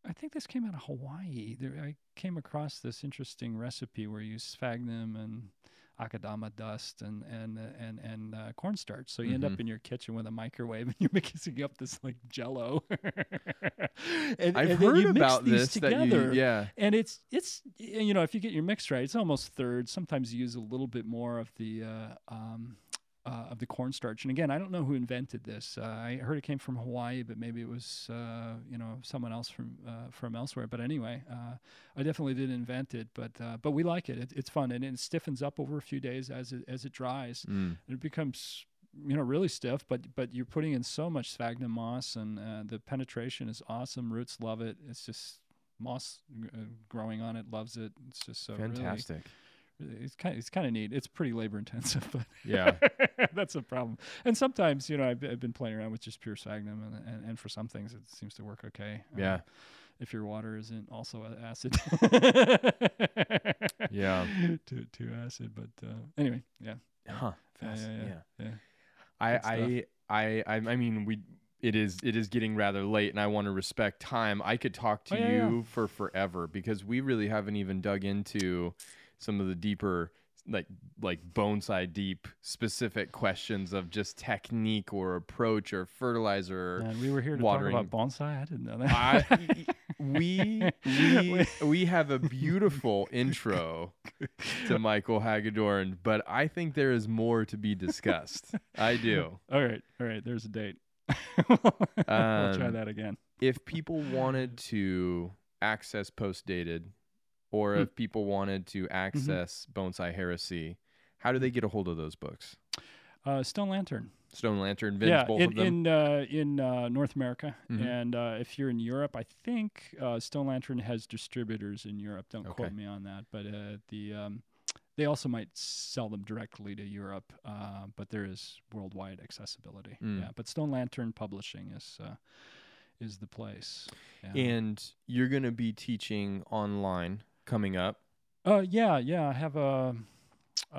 I think this came out of Hawaii. There, I came across this interesting recipe where you use sphagnum and akadama dust and and and and uh, cornstarch. So you end Mhm. up in your kitchen with a microwave and you're mixing up this like Jello. and, I've and then heard you mix about these this that you together yeah. and it's it's you know if you get your mix right, it's almost third. Sometimes you use a little bit more of the uh, um, uh, of the cornstarch. And again, I don't know who invented this. Uh, I heard it came from Hawaii, but maybe it was uh, you know someone else from uh, from elsewhere. But anyway, uh, I definitely didn't invent it, but uh, but we like it. it. It's fun and it stiffens up over a few days as it as it dries. Mm. It becomes you know really stiff but but you're putting in so much sphagnum moss and uh, the penetration is awesome roots love it it's just moss growing on it loves it it's just so Fantastic. really, it's kind of, it's kind of neat it's pretty labor intensive but Yeah. that's a problem and sometimes you know I've, I've been playing around with just pure sphagnum and, and, and for some things it seems to work okay Uh, Yeah. if your water isn't also acid Yeah. too, too acid but uh, anyway yeah Huh. Yeah, Fast- yeah, yeah, yeah. I, I, I, I, I mean, we. It is. It is getting rather late, and I want to respect time. I could talk to Oh, yeah, yeah. you for forever because we really haven't even dug into some of the deeper, like like bonsai deep specific questions of just technique or approach or fertilizer. Man, we were here to watering. talk about bonsai. I didn't know that. I, we we we have a beautiful intro to Michael Hagedorn, but I think there is more to be discussed. I do. all right, all right. There's a date. we'll try Um, that again. If people wanted to access post dated, or Hmm. if people wanted to access Bonsai Heresy, how do they get a hold of those books? Uh, Stone Lantern. Stone Lantern, Vince, yeah, both in of them. in uh, in uh, North America, Mhm. and uh, if you're in Europe, I think uh, Stone Lantern has distributors in Europe. Don't quote me on that, but uh, the um, they also might sell them directly to Europe, uh, but there is worldwide accessibility. Mm. Yeah, but Stone Lantern Publishing is uh, is the place. Yeah. and you're going to be teaching online coming up. Uh, yeah, yeah. I have a uh,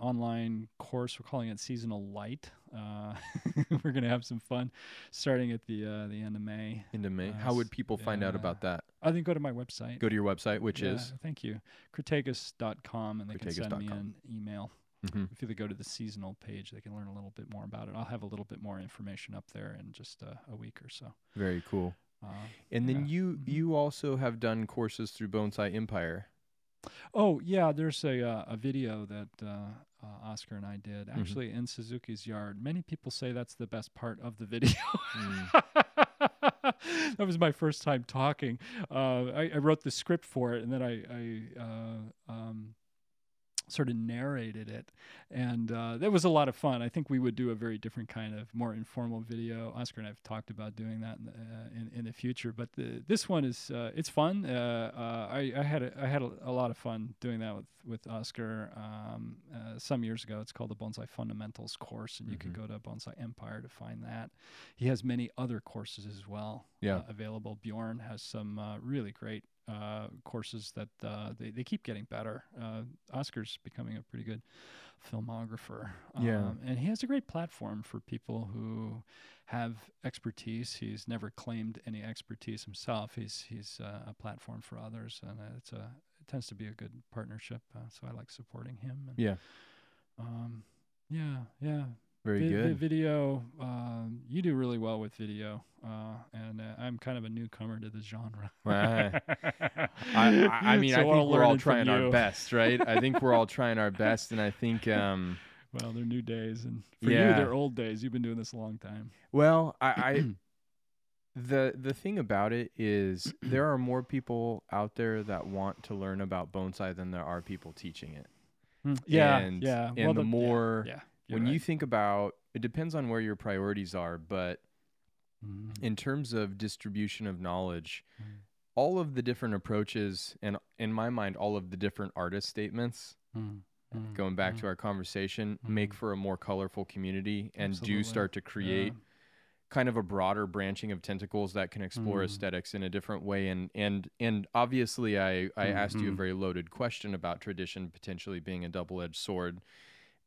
online course. We're calling it Seasonal Light. Uh, we're gonna have some fun, starting at the uh, the end of May. into May. Uh, How would people find out about that? I think go to my website. Go to your website, which Yeah, is thank you, crataegus.com, and they can send me an email. Mhm. If they go to the seasonal page, they can learn a little bit more about it. I'll have a little bit more information up there in just uh, a week or so. very cool. Uh, And then Yeah. you Mhm. you also have done courses through Bonsai Empire. Oh yeah, there's a uh, a video that uh, uh, Oscar and I did Mm-hmm. actually in Suzuki's yard. Many people say that's the best part of the video. Mm. that was my first time talking. Uh, I, I wrote the script for it, and then I, I uh, um, sort of narrated it, and uh, that was a lot of fun. I think we would do a very different kind of more informal video. Oscar and I have talked about doing that in the, uh, in, in the future, but the, this one is uh, it's fun. Uh, uh, I, I had a, I had a, a lot of fun doing that with with Oscar um, uh, some years ago. It's called the Bonsai Fundamentals course, and you can go to Bonsai Empire to find that. He has many other courses as well Yeah. available. Bjorn has some uh, really great uh, courses that uh, they, they keep getting better. Uh, Oscar's becoming a pretty good filmographer. Yeah. Um, and he has a great platform for people who have expertise. He's never claimed any expertise himself. He's he's uh, a platform for others, and it's a it tends to be a good partnership. Uh, so I like supporting him. And, Yeah. Um, yeah, yeah. Very Vi- good. video, um, you do really well with video, uh, and uh, I'm kind of a newcomer to the genre. Right. I, I, I mean, So I think we're all trying our best, right? I think we're all trying our best, and I think, um, Well, they're new days, and for you, they're old days. You've been doing this a long time. well, I, I the the thing about it is there are more people out there that want to learn about bonsai than there are people teaching it. Yeah, and, yeah. And well, the yeah, more yeah, you're when you think about it depends on where your priorities are, but Mhm. in terms of distribution of knowledge, Mm. all of the different approaches and in my mind all of the different artist statements Mm, mm, going back mm. to our conversation make Mhm. for a more colorful community and do start to create Yeah. kind of a broader branching of tentacles that can explore Mm. aesthetics in a different way and and and obviously I I asked you a Mhm. very loaded question about tradition potentially being a double-edged sword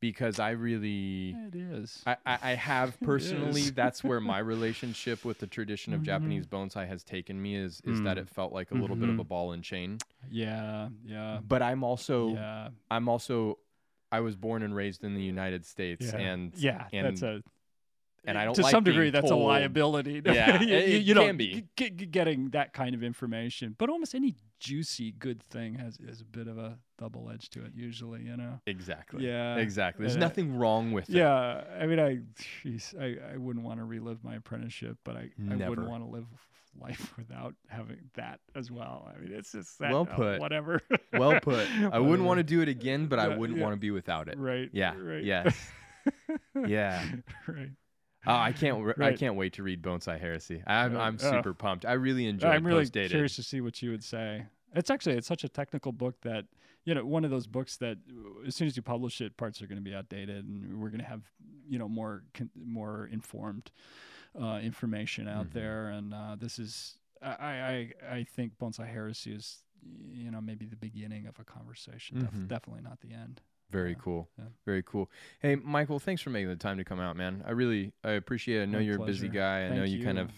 because I really It is. I, I I have personally that's where my relationship with the tradition of Mhm. Japanese bonsai has taken me is is that Mm. it felt like a little bit of Mhm. a ball and chain yeah, yeah, but I'm also yeah, I'm also I was born and raised in the United States yeah. and yeah. and that's a and I don't to like some degree that's told- a liability. Yeah, you, it- you- it you know, can be. g- g- getting that kind of information, but almost any juicy good thing has is a bit of a double edge to it. Usually, you know. exactly Yeah, exactly there's uh, nothing wrong with it Yeah, I mean, I, jeez, I, I wouldn't want to relive my apprenticeship, but I, I wouldn't want to live life without having that as well. I mean, it's just that, Well uh, put. whatever. well put I wouldn't want to do it again but I wouldn't yeah. want to be without it Right. Yeah, Right. yes. Yeah. right. Oh I can't re- I can't wait to read Bonsai Heresy I'm Right. I'm super pumped I really enjoyed I'm really Postdated. curious to see what you would say. It's actually it's such a technical book that you know one of those books that uh, as soon as you publish it, parts are going to be outdated, and we're going to have you know more con- more informed uh, information out Mhm. there. And uh, this is I, I I think Bonsai Heresy is you know maybe the beginning of a conversation. Def- Mhm. definitely not the end. Very Yeah, cool. yeah. Very cool. Hey, Michael, thanks for making the time to come out, man. I really I appreciate it. I know My you're a busy guy. I know Thank you, kind of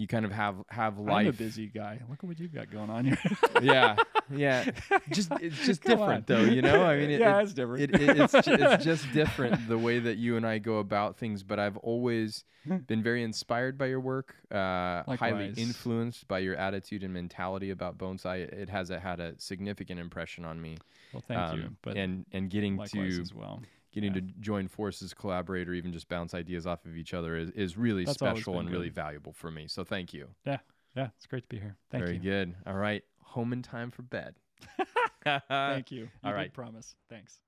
you kind of have have life. I'm a busy guy. Look at what you've got going on here. Yeah, yeah. Just it's just Come different on. though, you know? I mean, it, yeah, it- it's different. it, it, it's, it's just different the way that you and I go about things. But I've always been very inspired by your work, uh, highly influenced by your attitude and mentality about bonsai. It, has a, had a significant impression on me. well, thank you. Um, But and and getting to as well. Getting yeah. to join forces, collaborate, or even just bounce ideas off of each other is, is really That's special and really valuable for me. So thank you. Yeah, Yeah. it's great to be here. Thank Very you. good. All right, home in time for bed. Thank you. You all right. promise. Thanks.